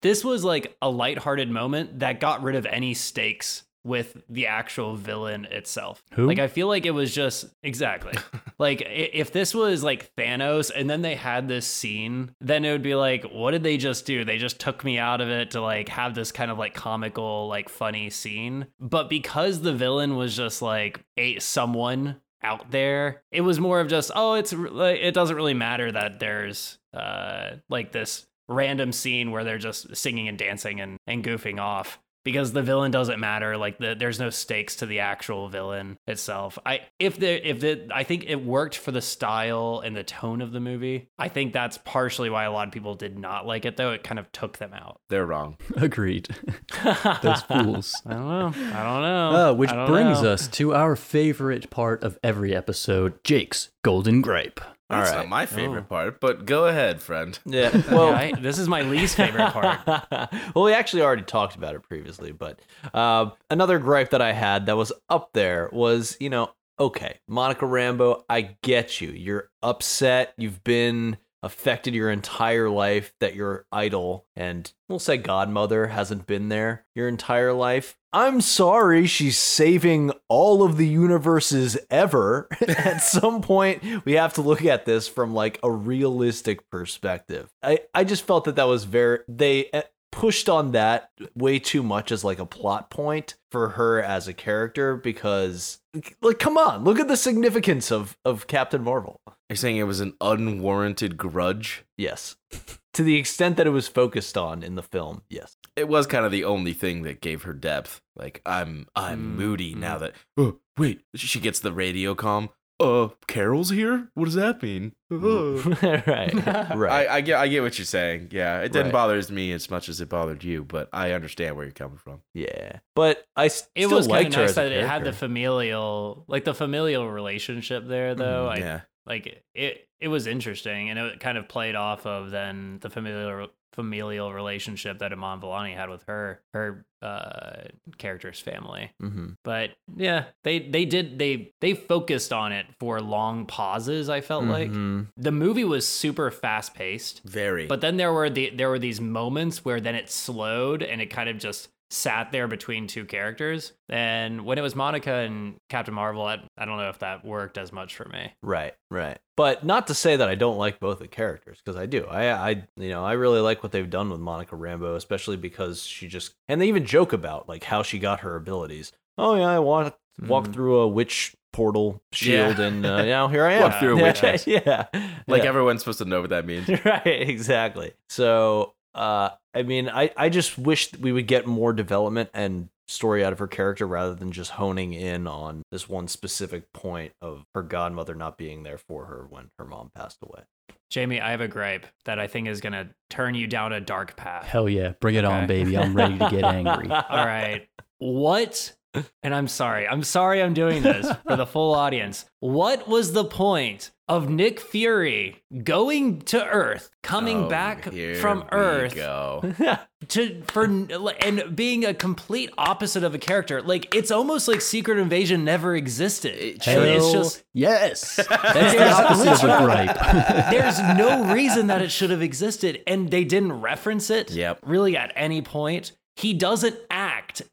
this was like a lighthearted moment that got rid of any stakes with the actual villain itself. Who? Like I feel like it was just exactly. *laughs* like if this was like Thanos and then they had this scene, then it would be like what did they just do? They just took me out of it to like have this kind of like comical like funny scene. But because the villain was just like a someone out there, it was more of just oh it's like it doesn't really matter that there's uh like this random scene where they're just singing and dancing and, and goofing off because the villain doesn't matter like the, there's no stakes to the actual villain itself i if the if the i think it worked for the style and the tone of the movie i think that's partially why a lot of people did not like it though it kind of took them out They're wrong. *laughs* Agreed. *laughs* Those fools. i don't know i don't know Uh, which don't brings know. us to our favorite part of every episode Jake's Golden Gripe. That's All not my favorite Oh. part, but go ahead, friend. Yeah. *laughs* well Well, I, this is my least favorite part *laughs* well, we actually already talked about it previously, but uh, another gripe that I had that was up there was, you know, okay, Monica Rambeau, I get you. You're upset. You've been affected your entire life that your idol and we'll say godmother hasn't been there your entire life. I'm sorry she's saving all of the universes ever. *laughs* at some point we have to look at this from like a realistic perspective. I I just felt that that was very they uh, pushed on that way too much as like a plot point for her as a character because like come on, look at the significance of of Captain Marvel. You're saying it was an unwarranted grudge? Yes. *laughs* to the extent that it was focused on in the film, yes. It was kind of the only thing that gave her depth. Like I'm I'm Mm, moody mm. now that oh wait, she gets the radio com. Uh Carol's here? What does that mean? Uh. *laughs* *laughs* right. Right. I, I get I get what you're saying. Yeah, it didn't Right. bother me as much as it bothered you, but I understand where you're coming from. yeah. But I s- it still was kind of nice that it had the familial like the familial relationship there though I, yeah. Like it it was interesting and it kind of played off of then the familial familial relationship that Iman Vellani had with her her uh character's family Mhm. but yeah they they did they they focused on it for long pauses I felt like Mhm. the movie was super fast paced Very. but then there were the there were these moments where then it slowed and it kind of just sat there between two characters. And when it was Monica and Captain Marvel, I, I don't know if that worked as much for me. Right, right. But not to say that I don't like both the characters because I do. I, I, you know, I really like what they've done with Monica Rambeau, especially because she just and they even joke about like how she got her abilities. Oh yeah, I walked walked Mhm. through a witch portal shield, Yeah. and uh, *laughs* now here I am. Walked through a witch house. *laughs* yeah, like yeah. everyone's supposed to know what that means. *laughs* right, exactly. So, uh, I mean, I, I just wish we would get more development and story out of her character rather than just honing in on this one specific point of her godmother not being there for her when her mom passed away. Jamie, I have a gripe that I think is going to turn you down a dark path. Hell yeah, bring it on, baby. I'm ready to get angry. *laughs* All right. What? And I'm sorry. I'm sorry I'm doing this for the full audience. What was the point of Nick Fury going to Earth, coming Oh, back from Earth Go. *laughs* to for and being a complete opposite of a character? Like it's almost like Secret Invasion never existed. It Hell it's just yes. *laughs* That's the opposite of a gripe. *laughs* there's no reason that it should have existed and they didn't reference it Yep. really at any point he doesn't act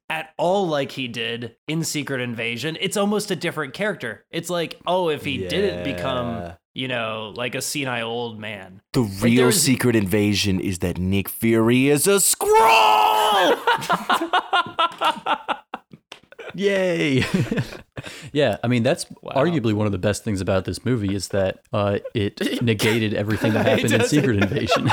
at all like he did in secret invasion it's almost a different character it's like oh if he didn't become you know like a senile old man The real there's- secret invasion is that Nick Fury is a Skrull. *laughs* Yay! *laughs* yeah, I mean that's arguably one of the best things about this movie is that uh, it *laughs* negated everything that happened in. Secret Invasion.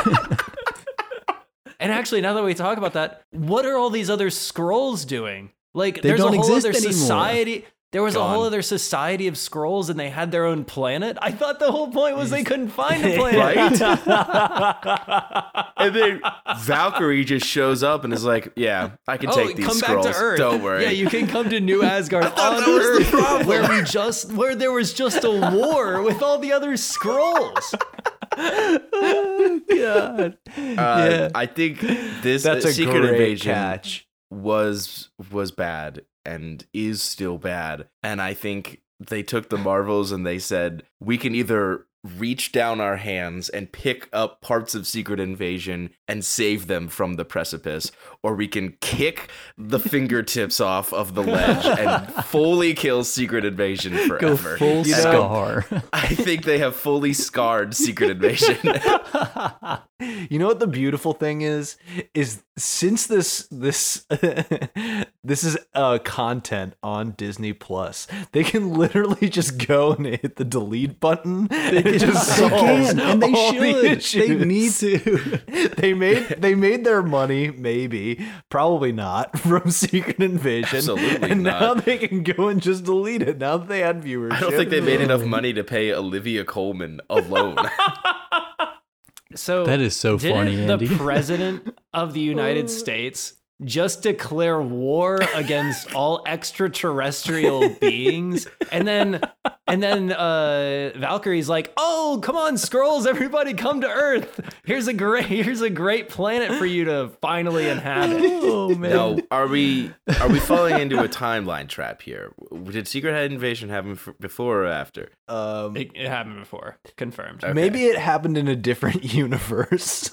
And actually, now that we talk about that, what are all these other Skrulls doing? Like, They there's don't a whole exist other anymore. society. There was a whole other society of Skrulls, and they had their own planet. I thought the whole point was they couldn't find a *laughs* planet. *laughs* and then Valkyrie just shows up and is like, "Yeah, I can Oh, take these come Skrulls. back to Earth. Don't worry." Yeah, you can come to New *laughs* Asgard thought on that was the Earth, problem. where we just where there was just a war with all the other Skrulls. God. Uh, yeah. I think this That's a Secret Invasion catch. was was bad and is still bad. And I think they took the Marvels and they said we can either reach down our hands and pick up parts of Secret Invasion and save them from the precipice, or we can kick the *laughs* fingertips off of the ledge and *laughs* fully kill Secret Invasion forever. Go full I- scar. I think they have fully scarred Secret Invasion. *laughs* You know what the beautiful thing is? Is since this this *laughs* this is uh content on Disney Plus, they can literally just go and hit the delete button. and it just They can, and they all the should. They need to. *laughs* they made they made their money, maybe, probably not, *laughs* from Secret Invasion. Absolutely and not. now they can go and just delete it. Now that they had viewers. I don't think they made enough money to pay Olivia Colman alone. So That is so didn't funny, Andy. the president of the United States just declare war against *laughs* all extraterrestrial beings, and then and then uh, Valkyrie's like, "Oh, come on, Skrulls! Everybody, come to Earth. Here's a great here's a great planet for you to finally inhabit." oh *laughs* man. no, are we are we falling into a timeline trap here? Did Secret Head Invasion happen f- before or after? Um, It, it happened before, confirmed. Okay. Maybe it happened in a different *laughs* universe.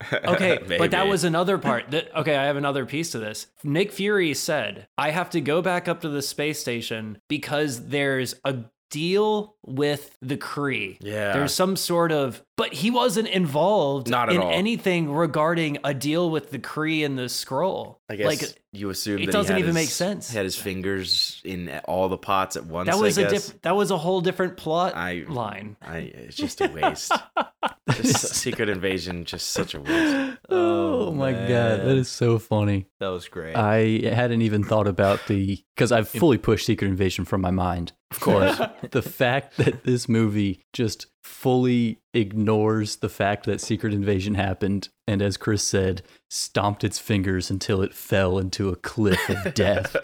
*laughs* Okay, but that was another part. That, okay, I have another piece to this. Nick Fury said, I have to go back up to the space station because there's a deal with the Kree. Yeah. There's some sort of, but he wasn't involved Not at in all. anything regarding a deal with the Kree and the Skrull. I guess like you assume it that doesn't had even his- make sense. He Had his fingers in all the pots at once. that was I a guess. diff- that was a whole different plot I- line. I, it's just a waste. *laughs* just Secret Invasion, just such a waste. *laughs* Oh, oh, my god, that is so funny. that was great. I hadn't even thought about the because I've fully pushed Secret Invasion from my mind. Of course, *laughs* the fact that this movie just fully ignores the fact that Secret Invasion happened, and as Chris said, stomped its fingers until it fell into a cliff of *laughs* death.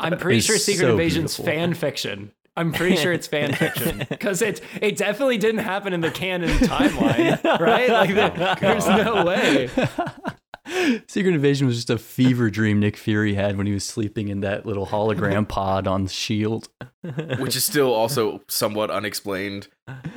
I'm pretty It's sure Secret so Invasion's beautiful. fan fiction. I'm pretty sure it's fan fiction *laughs* because it it definitely didn't happen in the canon timeline, right? Like there- there's no way. *laughs* Secret Invasion was just a fever dream Nick Fury had when he was sleeping in that little hologram *laughs* pod on Shield. *laughs* Which is still also somewhat unexplained,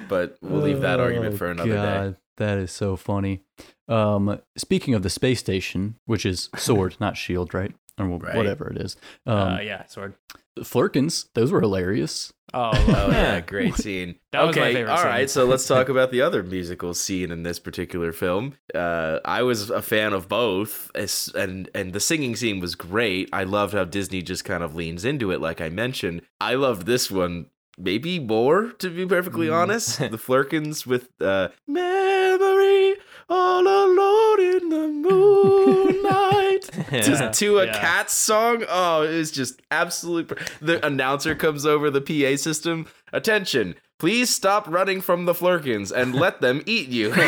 but we'll leave that argument Oh, for another day. That is so funny. Um, speaking of the space station, which is Sword, not Shield, right? Or wh- Right. whatever it is. Um, uh, yeah, sword. Flerkens, those were hilarious. Oh, *laughs* Oh yeah, great scene. *laughs* That was my okay, favorite all scene. right. So let's talk *laughs* about the other musical scene in this particular film. Uh, I was a fan of both, and and the singing scene was great. I loved how Disney just kind of leans into it, like I mentioned. I loved this one maybe more, to be perfectly Mm. honest. *laughs* The Flerkens with uh, "Memory all alone in the moonlight." *laughs* just to a Yeah. Cats song. Oh, it was just absolute. The announcer comes over the PA system. Attention, please stop running from the Flerkens and let them eat you. *laughs*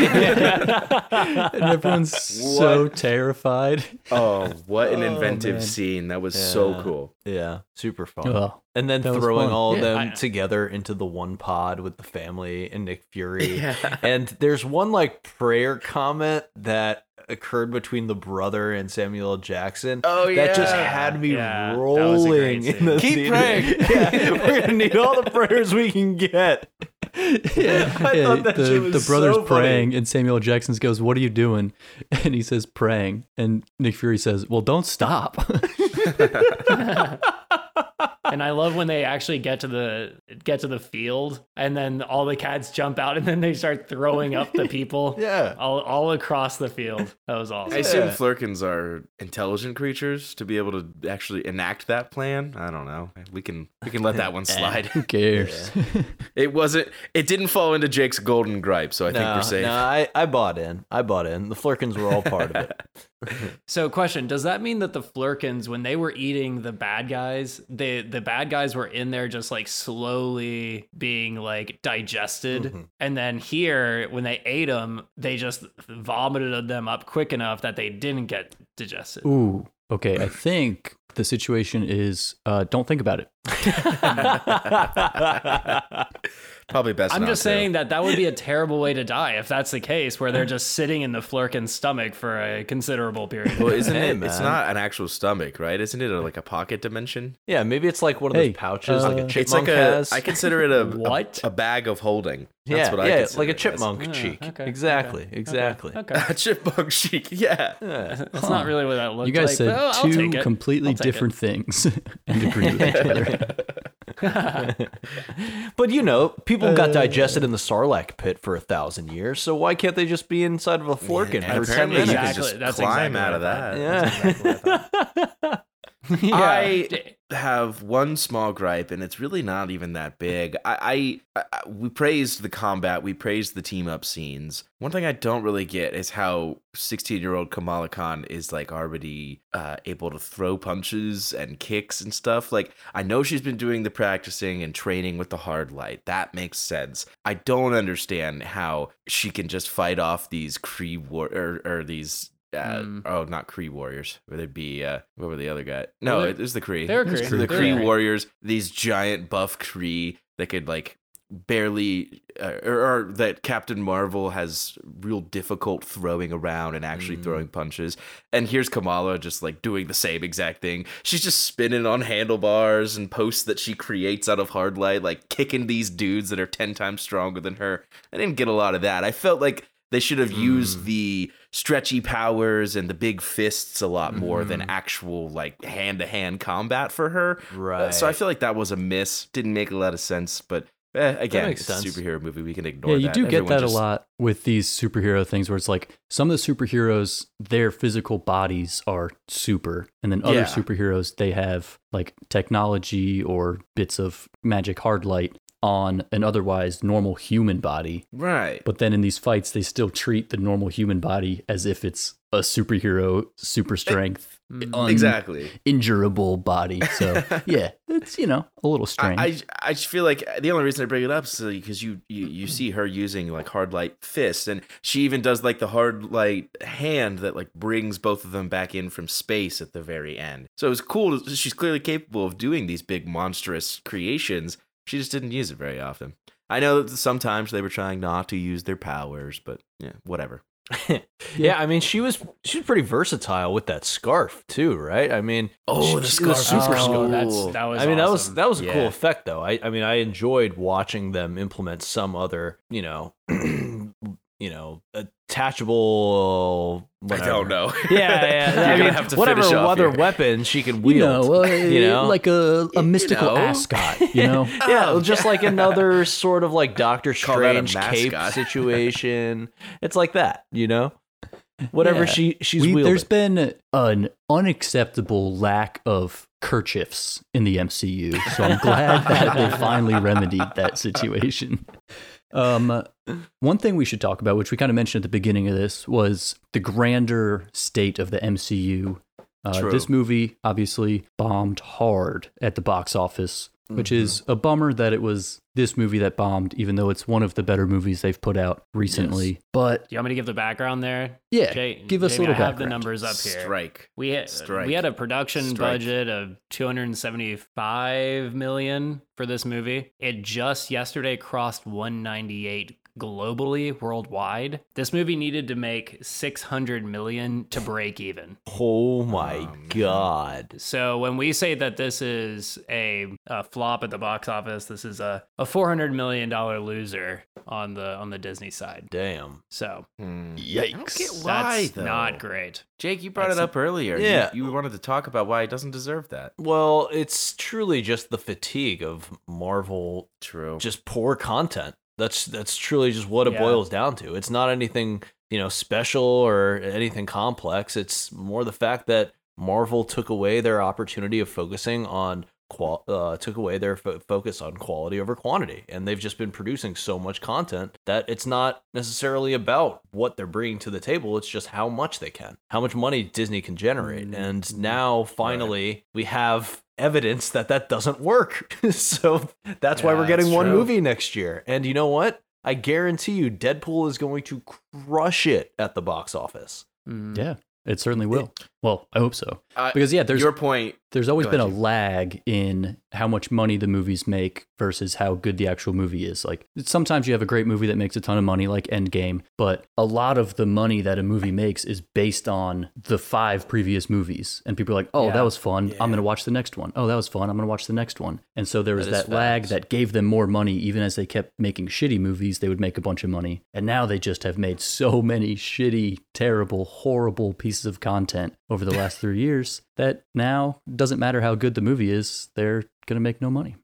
And everyone's so terrified. oh, what an Oh, inventive man. scene! That was so cool. yeah, super fun. Oh, and then throwing all of Yeah. them I- together into the one pod with the family and Nick Fury. *laughs* Yeah. And there's one like prayer comment that occurred between the brother and Samuel Jackson. Oh, yeah, That just had me Yeah, that was a great rolling in the Keep theater. praying. *laughs* yeah, we're gonna need all the prayers we can get. yeah, I *laughs* yeah, thought that the, shit was the brother's so funny. praying, and Samuel L. Jackson goes, "What are you doing?" *laughs* And he says, "Praying." And Nick Fury says, "Well, don't stop." And I love when they actually get to the get to the field, and then all the cats jump out, and then they start throwing up the people. *laughs* Yeah. all all across the field. That was awesome. I assume Yeah. Flerkens are intelligent creatures to be able to actually enact that plan. I don't know. We can we can let that one *laughs* slide. Who cares? *laughs* It wasn't. It didn't fall into Jake's golden gripe, so I think we're safe. no, I, I bought in. I bought in. The Flerkens were all part of it. So, question: Does that mean that the Flerkens, when they were eating the bad guys, the the bad guys were in there just like slowly being like digested, Mhm. and then here, when they ate them, they just vomited them up quick enough that they didn't get digested. Ooh, okay. I think the situation is uh, don't think about it. *laughs* *laughs* Probably best. I'm not just to. saying that that would be a terrible way to die if that's the case, where they're just sitting in the Flerken's stomach for a considerable period. Well, isn't Hey, it? It's not an actual stomach, right? Isn't it a, like a pocket dimension? yeah, maybe it's like one of Hey, those pouches like uh, a It's chipmunk like a. has. I consider it a a- What? a, bag of holding. That's yeah, what I yeah, consider like a it as. chipmunk Ah, cheek. okay, exactly, okay, exactly. Okay. *laughs* A chipmunk cheek. Yeah. Yeah. *laughs* That's not really what that looked You guys like. said but, oh, I'll two it. completely I'll different things *laughs* and agree with each other. *laughs* But you know, people got Uh, digested in the Sarlacc pit for a thousand years, so why can't they just be inside of a Flerken And for ten apparently you minutes? can Exactly, just that's climb exactly out of I that. thought. Yeah. *laughs* *laughs* Yeah. I have one small gripe, and it's really not even that big. I, I, I we praised the combat, we praised the team up scenes. One thing I don't really get is how 16 year old Kamala Khan is like already uh, able to throw punches and kicks and stuff. Like I know she's been doing the practicing and training with the hard light. That makes sense. I don't understand how she can just fight off these Kree war or, or these. Uh, Mm. Oh, not Kree warriors. Would it be uh, what were the other guy? No, Well, it was the Kree. they're It was Kree. The They're Kree Kree. warriors, these giant buff Kree that could like barely, uh, or, or that Captain Marvel has real difficult throwing around and actually Mm. throwing punches. And here's Kamala just like doing the same exact thing. She's just spinning on handlebars and posts that she creates out of hard light, like kicking these dudes that are ten times stronger than her. I didn't get a lot of that. I felt like they should have used Mm. the stretchy powers and the big fists a lot more than Mhm. actual like hand to hand combat for her. Uh, Right. so I feel like that was a miss. Didn't make a lot of sense, but eh, again, makes it's a superhero movie. We can ignore Yeah, you that. do get Everyone that just- a lot with these superhero things where it's like some of the superheroes, their physical bodies are super. And then other Yeah. superheroes, they have like technology or bits of magic hard light on an otherwise normal human body. Right. But then in these fights, they still treat the normal human body as if it's a superhero, super strength, *laughs* Mm. exactly. uninjurable body. So *laughs* yeah, it's you know a little strange. I, I I just feel like the only reason I bring it up is because you, you you see her using like hard light fists, and she even does like the hard light hand that like brings both of them back in from space at the very end. So it was cool. She's clearly capable of doing these big monstrous creations. She just didn't use it very often. I know that sometimes they were trying not to use their powers, but yeah, whatever. *laughs* yeah, I mean, she was she was pretty versatile with that scarf too, right? I mean, Oh, she- the she was scarf. super Oh, cool. that's, that was I mean, that was that was a cool effect, though. I, I mean, I enjoyed watching them implement some other, you know, *clears throat* you know, attachable. Whatever. I don't know. Yeah, yeah. *laughs* You're I mean, have to whatever finish other here. weapon she can you wield. know, uh, you know? like a, a You mystical know. ascot. You know, *laughs* yeah, Oh, just like another sort of like Doctor Call that a Strange cape situation. it's like that, you know. Whatever Yeah. she she's We- wielding. there's been an unacceptable lack of kerchiefs in the MCU, so I'm glad that they finally remedied that situation. Um, one thing we should talk about, which we kind of mentioned at the beginning of this, was the grander state of the MCU. Uh, this movie obviously bombed hard at the box office, which Mm-hmm. is a bummer that it was this movie that bombed, even though it's one of the better movies they've put out recently. But Do you want me to give the background there? yeah, Jay, give us Jamie, a little I have the numbers up here. Strike. We had Strike. we had a production Strike. budget of 275 million for this movie. It just yesterday crossed 198 globally, worldwide, this movie needed to make 600 million to *laughs* break even. Oh my Oh, god. So when we say that this is a, a flop at the box office, this is a, a 400 million dollar loser on the on the Disney side. Damn. So Hmm. Yikes. I why, that's not great. Jake, you brought That's- it up earlier. You- Yeah. You, wanted to talk about why it doesn't deserve that. Well, it's truly just the fatigue of Marvel True. just poor content. That's that's truly just what it Yeah. boils down to. It's not anything, you know, special or anything complex. It's more the fact that Marvel took away their opportunity of focusing on qual uh, took away their fo- focus on quality over quantity and they've just been producing so much content that it's not necessarily about what they're bringing to the table it's just how much they can how much money disney can generate Mm, and now finally we have evidence that that doesn't work *laughs* so that's why we're getting one true. movie next year and you know what i guarantee you deadpool is going to crush it at the box office Mm. Yeah, it certainly will. Well, I hope so. Uh, Because yeah, there's your point. there's always been a ahead, Jake. lag in how much money the movies make versus how good the actual movie is. Like sometimes you have a great movie that makes a ton of money, like Endgame, but a lot of the money that a movie makes is based on the five previous movies, and people are like, "Oh, Yeah. that was fun. I'm going to watch the next one. Oh, that was fun. I'm going to watch the next one." And so there was That is that lag that gave them more money, even as they kept making shitty movies. They would make a bunch of money, and now they just have made so many shitty, terrible, horrible pieces of content over the last three years that now doesn't matter how good the movie is, they're gonna make no money.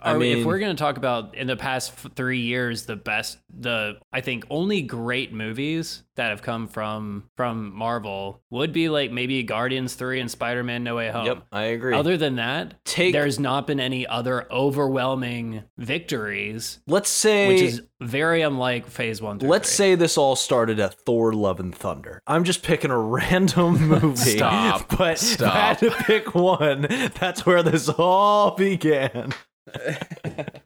I we- if we're going to talk about in the past three years, the best, the I think only great movies that have come from from Marvel would be like maybe Guardians three and Spider Man No Way Home. yep i agree Other than that, Take- there's not been any other overwhelming victories, let's say which is very unlike Phase One. Through Let's say this all started at Thor: Love and Thunder. I'm just picking a *laughs* random *laughs* movie. Stop. But Stop. I had to pick one, that's where this all began. *laughs*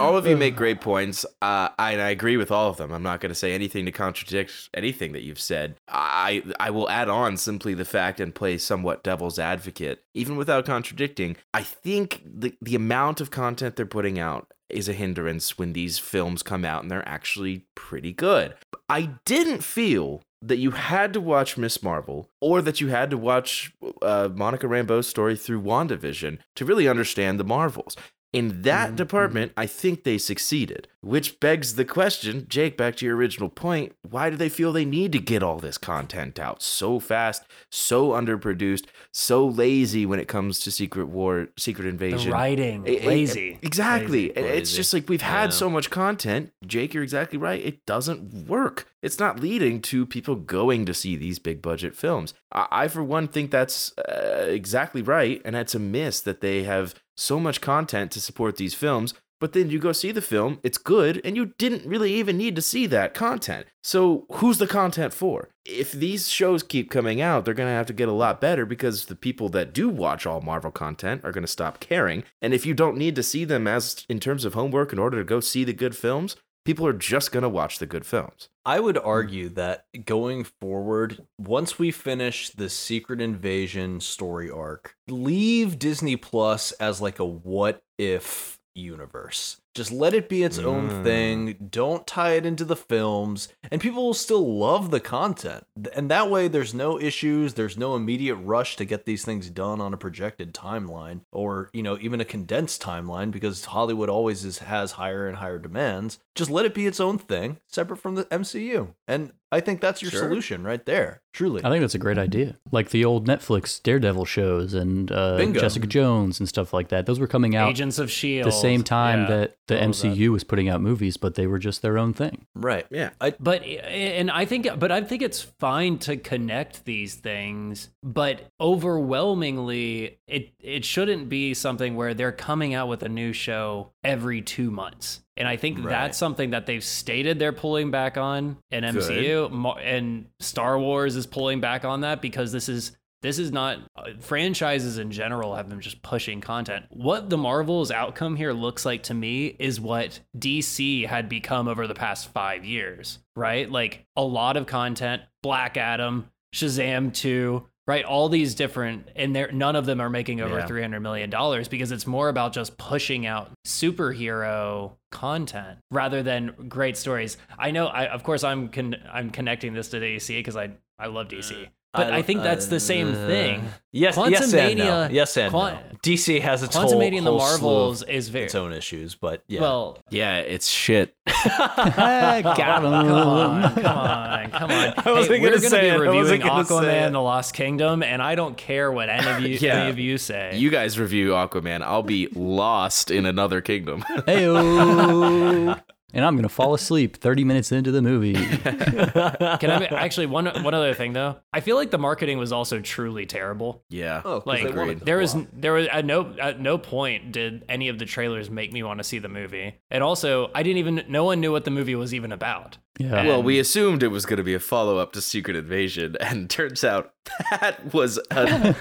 All of you make great points. Uh, and I agree with all of them. I'm not going to say anything to contradict anything that you've said. I I will add on simply the fact and play somewhat devil's advocate, even without contradicting. I think the the amount of content they're putting out is a hindrance when these films come out and they're actually pretty good. I didn't feel that you had to watch Miss Marvel or that you had to watch uh, Monica Rambeau's story through WandaVision to really understand the Marvels. In that Mhm, department, I think they succeeded. Which begs the question, Jake, back to your original point, why do they feel they need to get all this content out so fast, so underproduced, so lazy when it comes to Secret War, Secret Invasion? the Invasion? writing, eh, lazy, Exactly. Lazy. It's Lazy. just like we've had Yeah. so much content. Jake, you're exactly right. It doesn't work. It's not leading to people going to see these big budget films. I, I for one, think that's uh, exactly right. And it's a miss that they have so much content to support these films. But then you go see the film, it's good, and you didn't really even need to see that content. So, who's the content for? If these shows keep coming out, they're going to have to get a lot better because the people that do watch all Marvel content are going to stop caring. And if you don't need to see them as in terms of homework in order to go see the good films, people are just going to watch the good films. I would argue that going forward, once we finish the Secret Invasion story arc, leave Disney Plus as like a what if universe. Just let it be its own Mm. thing. Don't tie it into the films, and people will still love the content. And that way, there's no issues. There's no immediate rush to get these things done on a projected timeline, or you know, even a condensed timeline, because Hollywood always is, has higher and higher demands. Just let it be its own thing, separate from the MCU. And I think that's your Sure. solution right there. Truly. I think that's a great idea. Like the old Netflix Daredevil shows and uh, Jessica Jones and stuff like that. Those were coming out Agents of Shield, the same time Yeah. that the all. MCU was putting out movies, but they were just their own thing. right. Yeah. But and I think but I think it's fine to connect these things, but overwhelmingly it it shouldn't be something where they're coming out with a new show every 2 months. And I think Right. that's something that they've stated they're pulling back on in MCU Mar- and Star Wars is pulling back on that because this is this is not uh, franchises in general have been just pushing content. What the Marvel's outcome here looks like to me is what DC had become over the past 5 years, right? Like a lot of content, Black Adam, Shazam 2, right? All these different, and there none of them are making over Yeah. three hundred million dollars because it's more about just pushing out superhero content rather than great stories. I know, I of course I'm con- I'm connecting this to DC because I I love DC, but I, think that's the same thing. Uh, Yes, yes and no. Yes and Quan- no. DC has its whole, Quantumania and the whole slew Marvels is very its own issues, but yeah. well. Yeah, it's shit. Got *laughs* him. *laughs* Come on, come on, come on. *laughs* I wasn't hey, we're gonna gonna be reviewing wasn't gonna say Aquaman: it. The Lost Kingdom, and I don't care what any of you, Yeah. any of you say. You guys review Aquaman. I'll be lost in another kingdom. Heyo. And I'm gonna fall asleep 30 minutes into the movie. *laughs* Can I *laughs* actually one one other thing though? I feel like the marketing was also truly terrible. yeah. Oh, 'cause Like they wanted there was flop. there was at no at no point did any of the trailers make me want to see the movie. And also, I didn't even no one knew what the movie was even about. Yeah. Well, we assumed it was going to be a follow up to Secret Invasion, and *laughs* turns out that was *laughs* an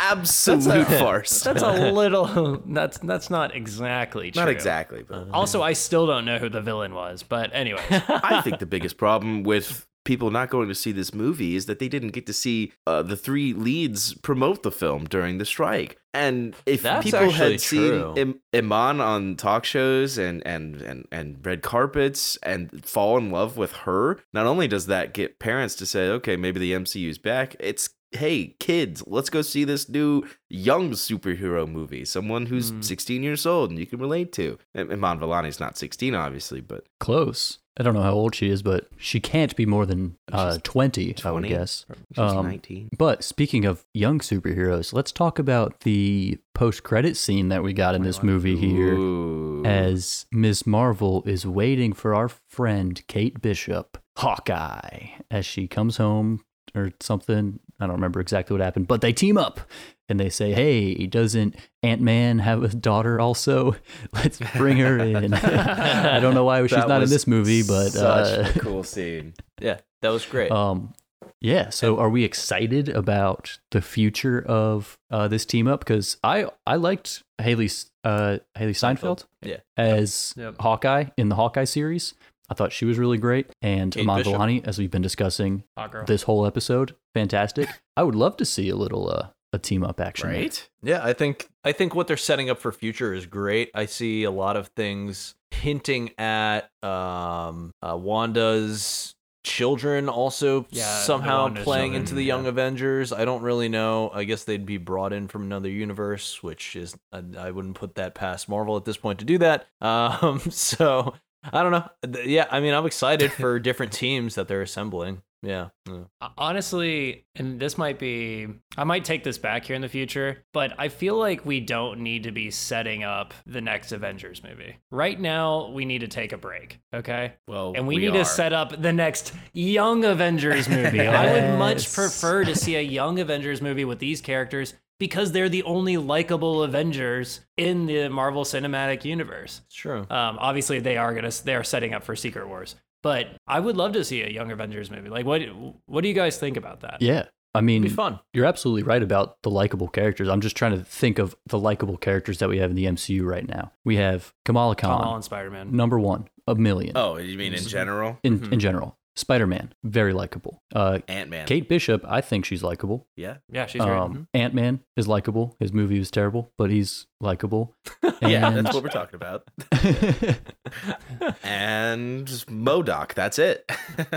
absolute farce. That's a *laughs* little that's that's not exactly true. Not exactly, but Also, I still don't know who the villain was, but anyway. I think the biggest problem with people not going to see this movie is that they didn't get to see uh, the three leads promote the film during the strike. And if That's people had seen. Im- Iman on talk shows and, and, and, and red carpets and fall in love with her, not only does that get parents to say, okay, maybe the MCU's back, it's hey kids let's go see this new young superhero movie someone who's Mm. 16 years old and you can relate to and iman vellani's not 16 obviously but Close. I don't know how old she is, but she can't be more than uh, She's 20, I would guess. She's Um, 19. But speaking of young superheroes, let's talk about the post-credit scene that we got in this movie here. Ooh. as Ms. Marvel is waiting for our friend Kate Bishop, Hawkeye, as she comes home or something. I don't remember exactly what happened, but they team up and they say, Hey, doesn't Ant Man have a daughter also? *laughs* Let's bring her in. I don't know why *laughs* she's That not in this movie, but such uh, a *laughs* cool scene. yeah, that was great. um, yeah. So, are we excited about the future of uh, this team up? Because I I liked Hailee uh, Hailee Steinfeld yeah. as Yep. Hawkeye in the Hawkeye series. I thought she was really great, and Kate Iman Bishop. Vellani, as we've been discussing this whole episode, fantastic. I would love to see a little uh, a team up action. there. Right? Yeah, I think I think what they're setting up for future is great. I see a lot of things hinting at um, uh, Wanda's children also Yeah, somehow playing children, into the yeah. Young Avengers. I don't really know. I guess they'd be brought in from another universe, which is I, I wouldn't put that past Marvel at this point to do that. *laughs* Um, so I don't know. Yeah, I mean, I'm excited for *laughs* different teams that they're assembling. Yeah. yeah. Honestly, and this might be, I might take this back here in the future, but I feel like we don't need to be setting up the next Avengers movie. Right now, we need to take a break, okay? Well, And we, we need are. to set up the next Young Avengers movie. *laughs* I would much prefer to see a *laughs* Young Avengers movie with these characters because they're the only likable Avengers in the Marvel Cinematic Universe. It's true. Um, obviously, they are gonna they are setting up for Secret Wars, but I would love to see a Young Avengers movie. Like, what what do you guys think about that? Yeah, I It'd mean, be fun. you're absolutely right about the likable characters. I'm just trying to think of the likable characters that we have in the MCU right now. We have Kamala Tom Khan, Holland, Spider Man. number one, a million Oh, you mean in general? in Mhm. in general. Spider Man, very likable. Uh, Ant Man. Kate Bishop, I think she's likable. Yeah. Yeah, she's great. Um, Ant Man is likable. His movie was terrible, but he's likable. *laughs* Yeah, And- that's what we're talking about. *laughs* and MODOK. That's it. *laughs*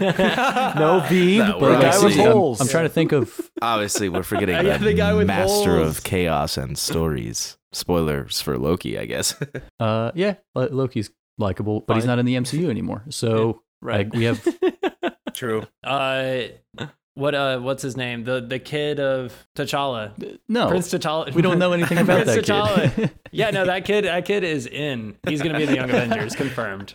No V, No, but the guy with obviously- I'm, holes. I'm trying to think of. Obviously, we're forgetting Yeah, the, the guy with master holes. of chaos and stories. Spoilers for Loki, I guess. Uh, yeah, Loki's likable, but he's not in the MCU anymore. So right. like, we have *laughs* True. uh, what uh, what's his name? The the kid of T'Challa, no. Prince T'Challa. we don't know anything about Prince that T'Challa. kid. *laughs* yeah, no, that kid that kid is in. He's gonna be in the Young *laughs* Avengers, confirmed.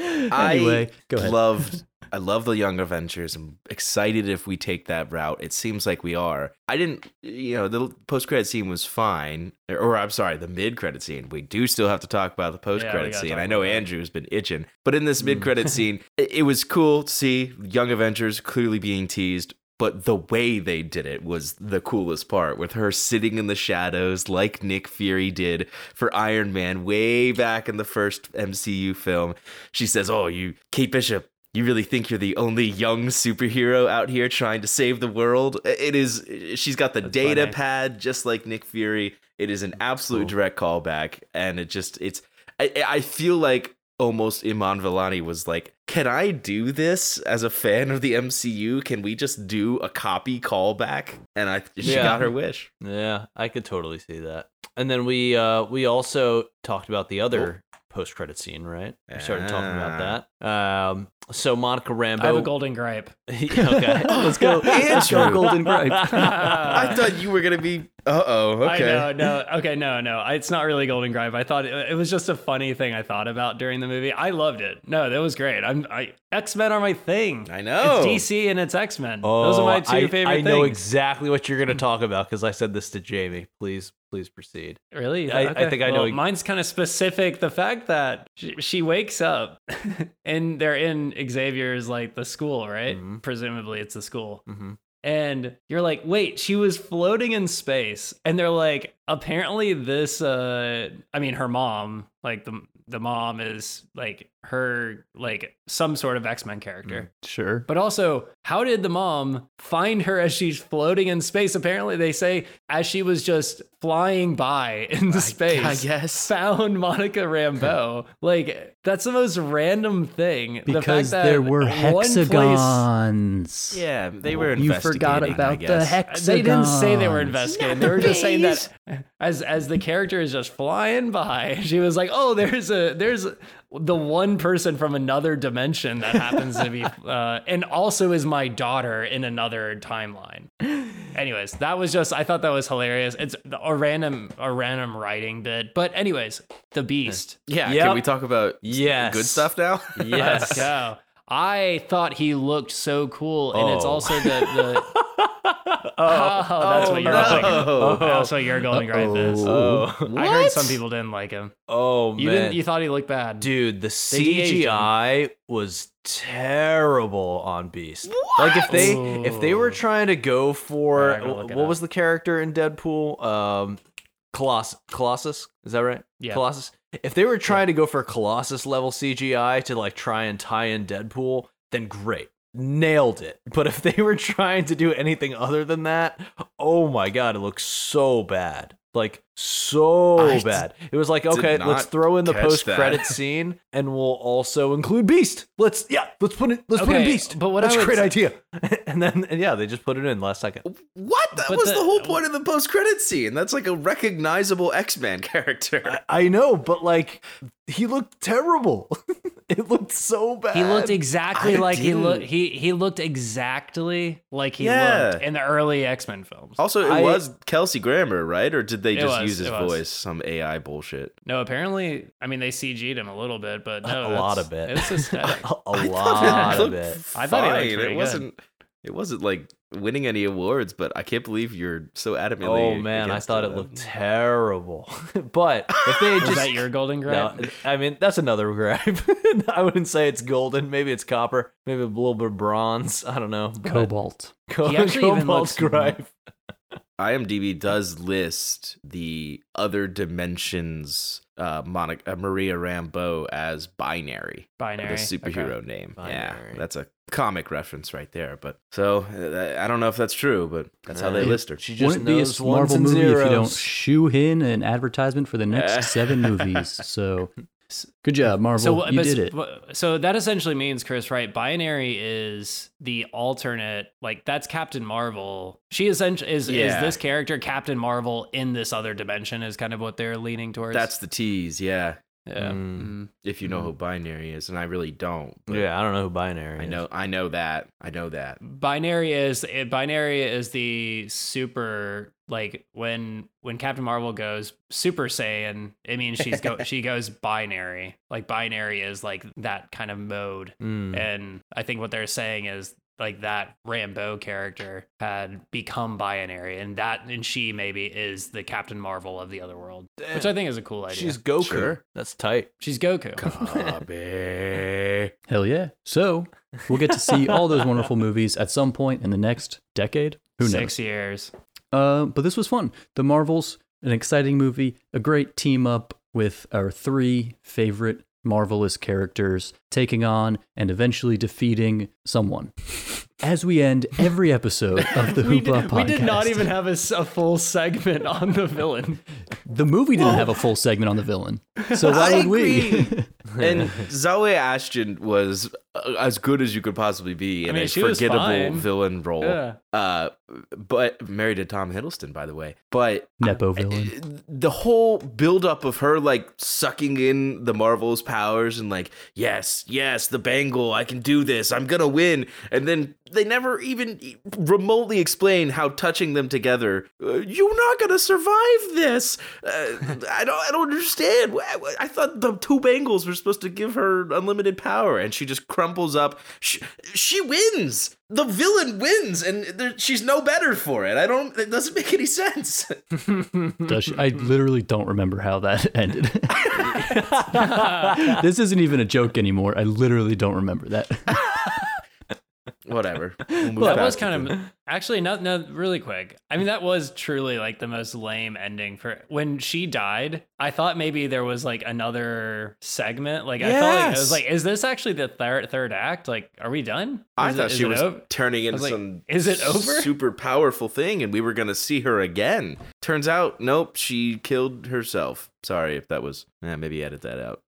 anyway, go ahead. Loved. I love the Young Avengers. I'm excited if we take that route. It seems like we are. I didn't, you know, the post credit scene was fine, or, or I'm sorry, the mid credit scene. We do still have to talk about the post credit gotta scene. I know. Andrew's been itching, but in this mid credit *laughs* scene, it, it was cool to see Young Avengers clearly being teased. But the way they did it was the coolest part, with her sitting in the shadows like Nick Fury did for Iron Man way back in the first MCU film. She says, "Oh, you, Kate Bishop, you really think you're the only young superhero out here trying to save the world? It is. She's got the That's data funny. pad just like Nick Fury. It is an absolute Cool. direct callback, and it just it's. I, I feel like almost Iman Vellani was like, "Can I do this as a fan of the MCU? Can we just do a copy callback?" And I she Yeah. got her wish. Yeah, I could totally see that. And then we uh we also talked about the other post credit scene, right? We started talking about that. Um so Monica Rambeau I have a golden gripe. *laughs* okay. *laughs* Let's go. Let's go, Golden *laughs* Gripe. I thought you were gonna be. Uh oh. Okay. I know, no, okay, no, no, it's not really Golden Gripe. I thought it, it was just a funny thing I thought about during the movie. I loved it. No, that was great. I'm, I X Men are my thing. I know. It's DC and it's X Men. Those are my two I, favorite I know exactly what you're going to talk about because I said this to Jamie. Please, please proceed. Really? I- I think I know Well, mine's kind of specific. The fact that she, she wakes up *laughs* and they're in Xavier's like the school, right? Mhm. Presumably it's the school. Mm-hmm. And you're like, wait, she was floating in space. And they're like, apparently this uh I mean her mom, like the the mom is like her like some sort of X-Men character. Mm, sure. But also, how did the mom find her as she's floating in space? Apparently, they say as she was just flying by in the space, I guess. found Monica Rambeau. *laughs* like that's the most random thing. the fact Because that there were one place- hexagons. Yeah, they were. Investigating. You forgot about the hexagons. They didn't say they were investigating. They were just saying that as as the character is just flying by, *laughs* she was like, "Oh, there's a there's the one person from another dimension that happens to be, *laughs* uh, and also is my daughter in another timeline." Anyways, that was just I thought that was hilarious. It's a random a random writing bit, but anyways, the Beast. Yeah. Yep. Can we talk about Yes. good stuff now? *laughs* Let's Yes. go. I thought he looked so cool, and it's Oh. also the the. *laughs* oh, that's what you're no. thinking. Oh. That's what your golden gripe is. Oh, I heard some people didn't like him. oh You man. didn't. You thought he looked bad. Dude, the. CGI was terrible on Beast. Like if they if they were trying to go for Alright, I'll what up. was the character in Deadpool? Um Coloss Colossus, is that right? Yeah. Colossus. If they were trying to go for Colossus level CGI to like try and tie in Deadpool, then great. Nailed it. *laughs* But if they were trying to do anything other than that, oh my god, it looks so bad. Like so I d- bad. It was like, okay, let's throw in the post credit scene and we'll also include Beast. Let's yeah, let's put it let's put in Beast. but what That's I a great s- idea. *laughs* and then and yeah, they just put it in last second. What? That But was the- the, whole point of the post-credit scene. That's like a recognizable X-Men *laughs* character. I, I know, but like he looked terrible. *laughs* it looked so bad. He looked exactly I like he didn't. looked. He he looked exactly like he Yeah. looked in the early X Men films. Also, it I- was Kelsey Grammer, right? Or did they just was, use his it was. voice? Some AI bullshit. No, apparently, I mean they CG'd him a little bit, but no, a lot of it. It's *laughs* aesthetic. a I lot of looked it. I thought he looked fine. pretty It wasn't. It wasn't like winning any awards, but I can't believe you're so adamantly. Oh man, I thought it looked terrible. *laughs* but if they had Was just that your golden gripe? No, I mean that's another gripe. *laughs* I wouldn't say it's golden. Maybe it's copper. Maybe a little bit of bronze. I don't know. but- Cobalt. Co- He actually even looks- gripe. IMDb does list the other dimensions, uh, Monica, uh, Maria Rambeau as binary, Binary. the superhero name. Binary. Yeah, that's a comic reference right there. But so uh, I don't know if that's true, but that's how they Yeah. list her. She just Wouldn't be a Marvel and movie if you don't zeros. shoe in an advertisement for the next *laughs* seven movies. So, s- good job, Marvel. So you but- did it. So that essentially means, Chris, right? Binary is the alternate. Like that's Captain Marvel. She essentially is is this character Captain Marvel in this other dimension is kind of what they're leaning towards. That's the tease, yeah. yeah. Mm. Mhm. If you know who binary is, and I really don't. but Yeah, I don't know who binary. I is. know. I know that. I know that. Binary is eh, binary is the super like when when Captain Marvel goes Super Saiyan, it means she's go *laughs* she goes binary. Like binary is like that kind of mode. Mm. And I think what they're saying is like that Rambeau character had become binary, and that and she maybe is the Captain Marvel of the other world, which I think is a cool idea. She's Goku. Sure. That's tight. she's Goku. Copy. *laughs* Hell yeah. So, we'll get to see all those wonderful *laughs* movies at some point in the next decade. Who knows? Six years. Uh, but this was fun. The Marvels, an exciting movie, a great team up with our three favorite marvelous characters taking on and eventually defeating someone. As we end every episode of the *laughs* we, Hoopla did, podcast, we did not even have a full segment on the villain. The movie didn't have a full segment on the villain, so why I would we? agree. *laughs* and Zawe Ashton was uh, as good as you could possibly be in mean, a she was forgettable fine. villain role. Yeah. Uh, but married to Tom Hiddleston, by the way. But Nepo villain. the whole buildup of her like sucking in the Marvel's powers and like, yes, yes, the bangle, I can do this, I'm gonna win, and then they never even remotely explain how touching them together, uh, you're not gonna survive this. Uh, I don't, I don't understand. I, I thought the two bangles were supposed to give her unlimited power, and she just crumples up. She, she wins. The villain wins, and there, she's no better for it. I don't. It doesn't make any sense. *laughs* Does she? I literally don't remember how that *laughs* ended. *laughs* this isn't even a joke anymore. I literally don't remember that. Whatever. *laughs* We'll move that was kind of actually not no really quick. I mean, that was truly like the most lame ending for when she died. I thought maybe there was like another segment. Like I felt like I was like, is this actually the third third act? Like, are we done? I Is it- thought is she was ov- turning into was like, some is it over? *laughs* super powerful thing and we were going to see her again. Turns out, nope, she killed herself. Sorry if that was, eh, maybe edit that out.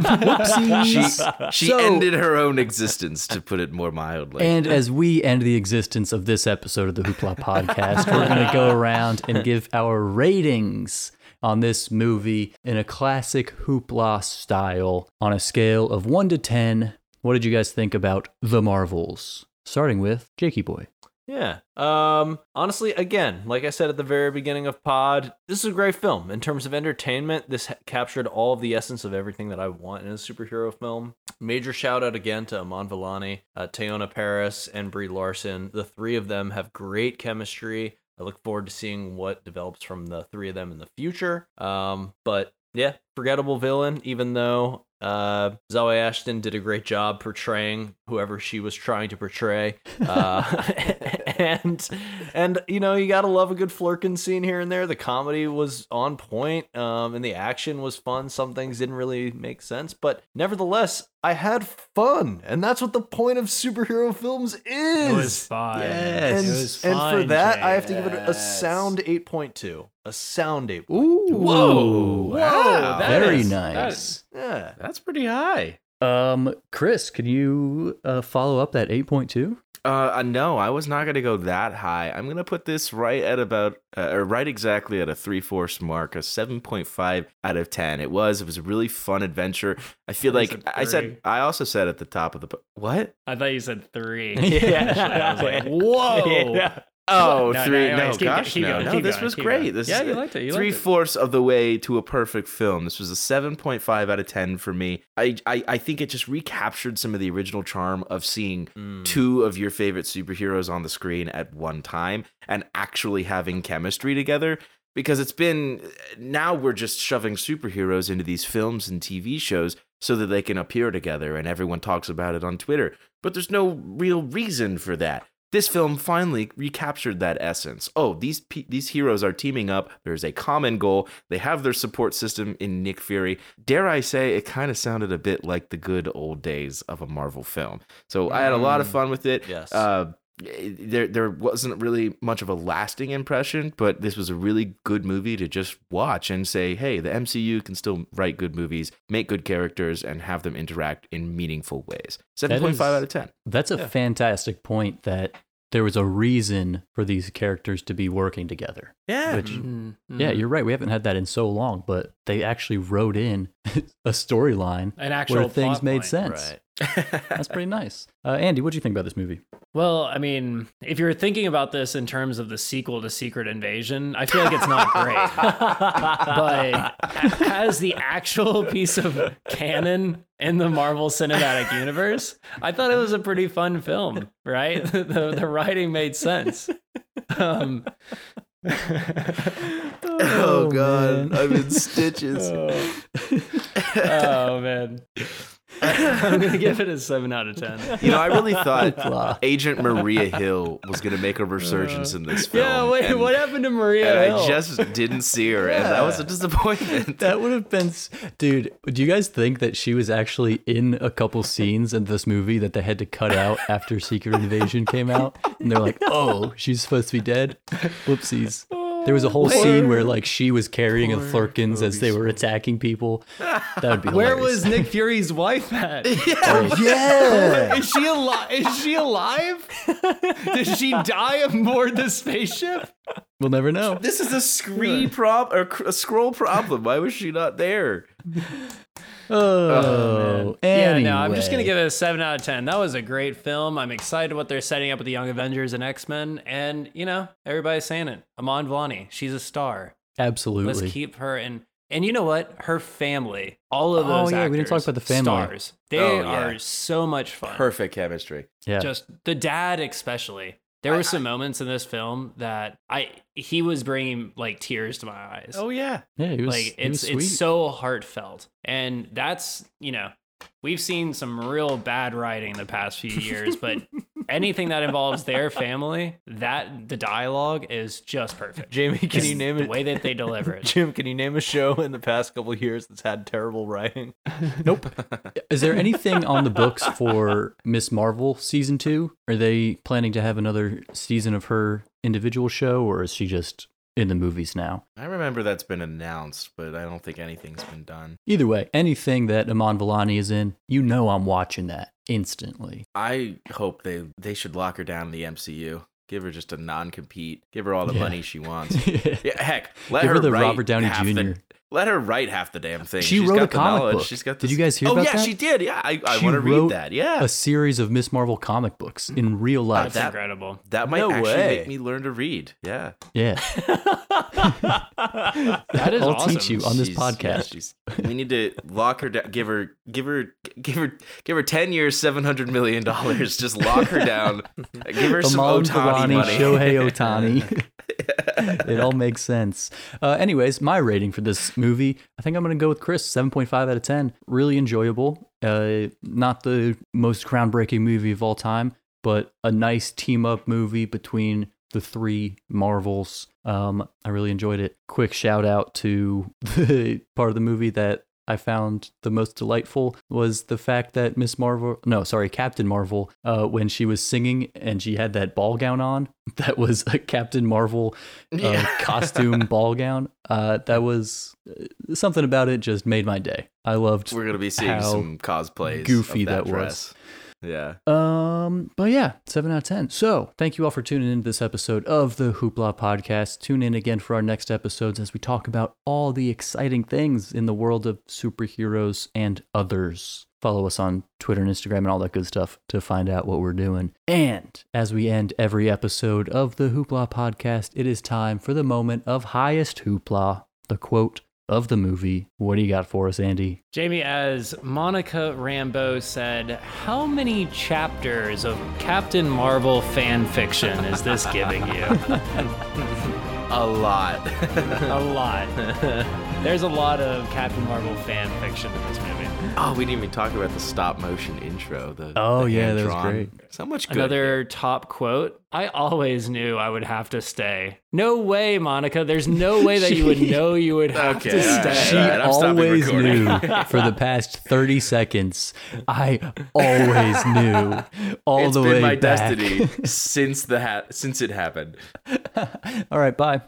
Whoopsies. She So- ended her own existence, to put it more mildly. And as we end the existence of this episode of the Hoopla podcast, we're going to go around and give our ratings on this movie in a classic Hoopla style on a scale of 1 to 10. What did you guys think about The Marvels? Starting with Jakey Boy. Yeah. Um honestly again, like I said at the very beginning of pod, this is a great film in terms of entertainment. This ha- captured all of the essence of everything that I want in a superhero film. Major shout out again to Iman Vellani, uh, Teyonah Parris, and Brie Larson. The three of them have great chemistry. I look forward to seeing what develops from the three of them in the future. Um, but yeah, forgettable villain, even though uh, Zawe Ashton did a great job portraying whoever she was trying to portray. Uh, *laughs* and and you know you gotta love a good Flerken scene here and there. The comedy was on point, um, and the action was fun. Some things didn't really make sense, but nevertheless, I had fun, and that's what the point of superhero films is. It was fine. Yes. and, It was and for that, Jay. I have to give it a sound eight point two. A sound eight. Ooh. Whoa. Whoa, Wow. Very is- nice. Yeah. That's pretty high. Um, Chris, can you uh, follow up that 8.2? Uh, uh, no, I was not gonna go that high. I'm gonna put this right at about, uh, or right exactly at a three fourths mark, a seven point five out of ten. It was, it was a really fun adventure. I feel I like I said. I also said at the top of the what? I thought you said three. *laughs* Yeah. I was like, *laughs* whoa. *laughs* Yeah. Oh, No, three. no, No, keep gosh, going, no, going, no. keep This going, was great. going. This Yeah, is you liked it, you liked three it. fourths of the way to a perfect film. This was a seven point five out of ten for me. I, I I think it just recaptured some of the original charm of seeing Mm. two of your favorite superheroes on the screen at one time and actually having chemistry together. Because it's been now we're just shoving superheroes into these films and TV shows so that they can appear together and everyone talks about it on Twitter. But there's no real reason for that. This film finally recaptured that essence. Oh, these pe- these heroes are teaming up. There's a common goal. They have their support system in Nick Fury. Dare I say, it kind of sounded a bit like the good old days of a Marvel film. So I had a lot of fun with it. Yes. Uh, there there wasn't really much of a lasting impression, but this was a really good movie to just watch and say, hey, the MCU can still write good movies, make good characters, and have them interact in meaningful ways. Seven point five out of ten. That's a Yeah. fantastic point that there was a reason for these characters to be working together. Yeah. Which, Mhm, yeah, mhm. you're right. We haven't had that in so long, but they actually wrote in *laughs* a storyline an actual where things made point. sense. Right. *laughs* That's pretty nice. Uh, Andy, what do you think about this movie? Well, I mean, if you're thinking about this in terms of the sequel to Secret Invasion, I feel like it's not great. *laughs* but as the actual piece of canon in the Marvel Cinematic Universe, I thought it was a pretty fun film, right? *laughs* the, the writing made sense. Um, oh, god, I'm in stitches. oh man. *laughs* I'm gonna give it a seven out of ten. You know, I really thought Agent Maria Hill was going to make a resurgence uh, in this film. Yeah, wait, and- what happened to Maria? And Hill? I just didn't see her, and that was a disappointment. That would have been, dude. Do you guys think that she was actually in a couple scenes in this movie that they had to cut out after Secret Invasion came out? And they're like, *laughs* "Oh, she's supposed to be dead." Whoopsies. *laughs* There was a whole scene where like she was carrying a Flerkens as they were attacking people. *laughs* That would be Where hilarious. was Nick Fury's wife at? *laughs* yeah. Oh, *laughs* is she alive? Is she alive? Did she die aboard the spaceship? We'll never know. This is a screen prob or a Skrull problem. Why was she not there? *laughs* Oh, oh Yeah, no, I'm just gonna give it a seven out of ten. That was a great film. I'm excited what they're setting up with the Young Avengers and X Men, and you know, everybody's saying it. Iman Vellani, she's a star. absolutely. Let's keep her in. And you know what? Her family, all of Oh, those yeah, we didn't talk about the family. stars. They Oh, yeah. are so much fun. Perfect chemistry. yeah. Just the dad, especially. There were some moments in this film that I he was bringing like tears to my eyes. Oh yeah. yeah, he was, like he was it's sweet. it's so heartfelt, and that's you know we've seen some real bad writing the past few years, but *laughs* anything that involves their family, that the dialogue is just perfect. Jamie, can Just you name the it? The way that they *laughs* deliver it? Jim, can you name a show in the past couple of years that's had terrible writing? *laughs* Nope. Is there anything on the books for Miss Marvel season two? Are they planning to have another season of her individual show, or is she just in the movies now? I remember that's been announced, but I don't think anything's been done. Either way, anything that Iman Vellani is in, you know I'm watching that instantly. I hope they they should lock her down in the MCU. Give her just a non-compete. Give her all the Yeah. money she wants. *laughs* Yeah, heck, let Give her, her the Robert Downey Jr.. The, let her write half the damn thing. She She's wrote got a the comic knowledge. book. She's got. Did you guys hear oh about yeah, that? she did. Yeah, I, I She want to read wrote that. Yeah, A series of Miss Marvel comic books in *laughs* real life. That's that- incredible. that might No actually way. make me learn to read. Yeah, yeah, *laughs* That is I'll awesome. teach you on this She's- yeah, podcast. she's- we need to lock her down. Give her, give her, give her, give her ten years, seven hundred million dollars. Just lock her down. *laughs* Give her some Amon Otani Villani, money. Shohei Ohtani. it all makes sense. Uh, anyways, my rating for this movie, I think I'm going to go with Chris, 7.5 out of 10. Really enjoyable. Uh, not the most groundbreaking movie of all time, but a nice team up movie between the three Marvels. Um, I really enjoyed it. Quick shout out to *laughs* the part of the movie that I found the most delightful was the fact that Miss Marvel, no, sorry, Captain Marvel, uh, when she was singing and she had that ball gown on, *laughs* that was a Captain Marvel uh, Yeah. *laughs* costume ball gown. Uh, that was uh, something about it just made my day. I loved We're gonna be seeing some cosplays. goofy of that, that was. Yeah. Um, but yeah, seven out of ten. So thank you all for tuning into this episode of the Hoopla Podcast. Tune in again for our next episodes as we talk about all the exciting things in the world of superheroes and others. Follow us on Twitter and Instagram and all that good stuff to find out what we're doing. And as we end every episode of the Hoopla Podcast, it is time for the moment of highest hoopla, the quote of the movie. What do you got for us, Andy? Jamie, as Monica Rambeau said, how many chapters of Captain Marvel fan fiction is this giving you? *laughs* A lot. *laughs* a lot. *laughs* There's a lot of Captain Marvel fan fiction in this movie. oh, we didn't even talk about the stop motion intro. The Oh, the yeah, that was hand-drawn. great. So much good. Another top quote. I always knew I would have to stay. No way, Monica. There's no *laughs* way that you would know you would have Okay, to all right, stay. she all right, I'm always knew *laughs* for the past 30 seconds. I always *laughs* knew all It's the been way my back. destiny since the ha- since it happened. all right, bye.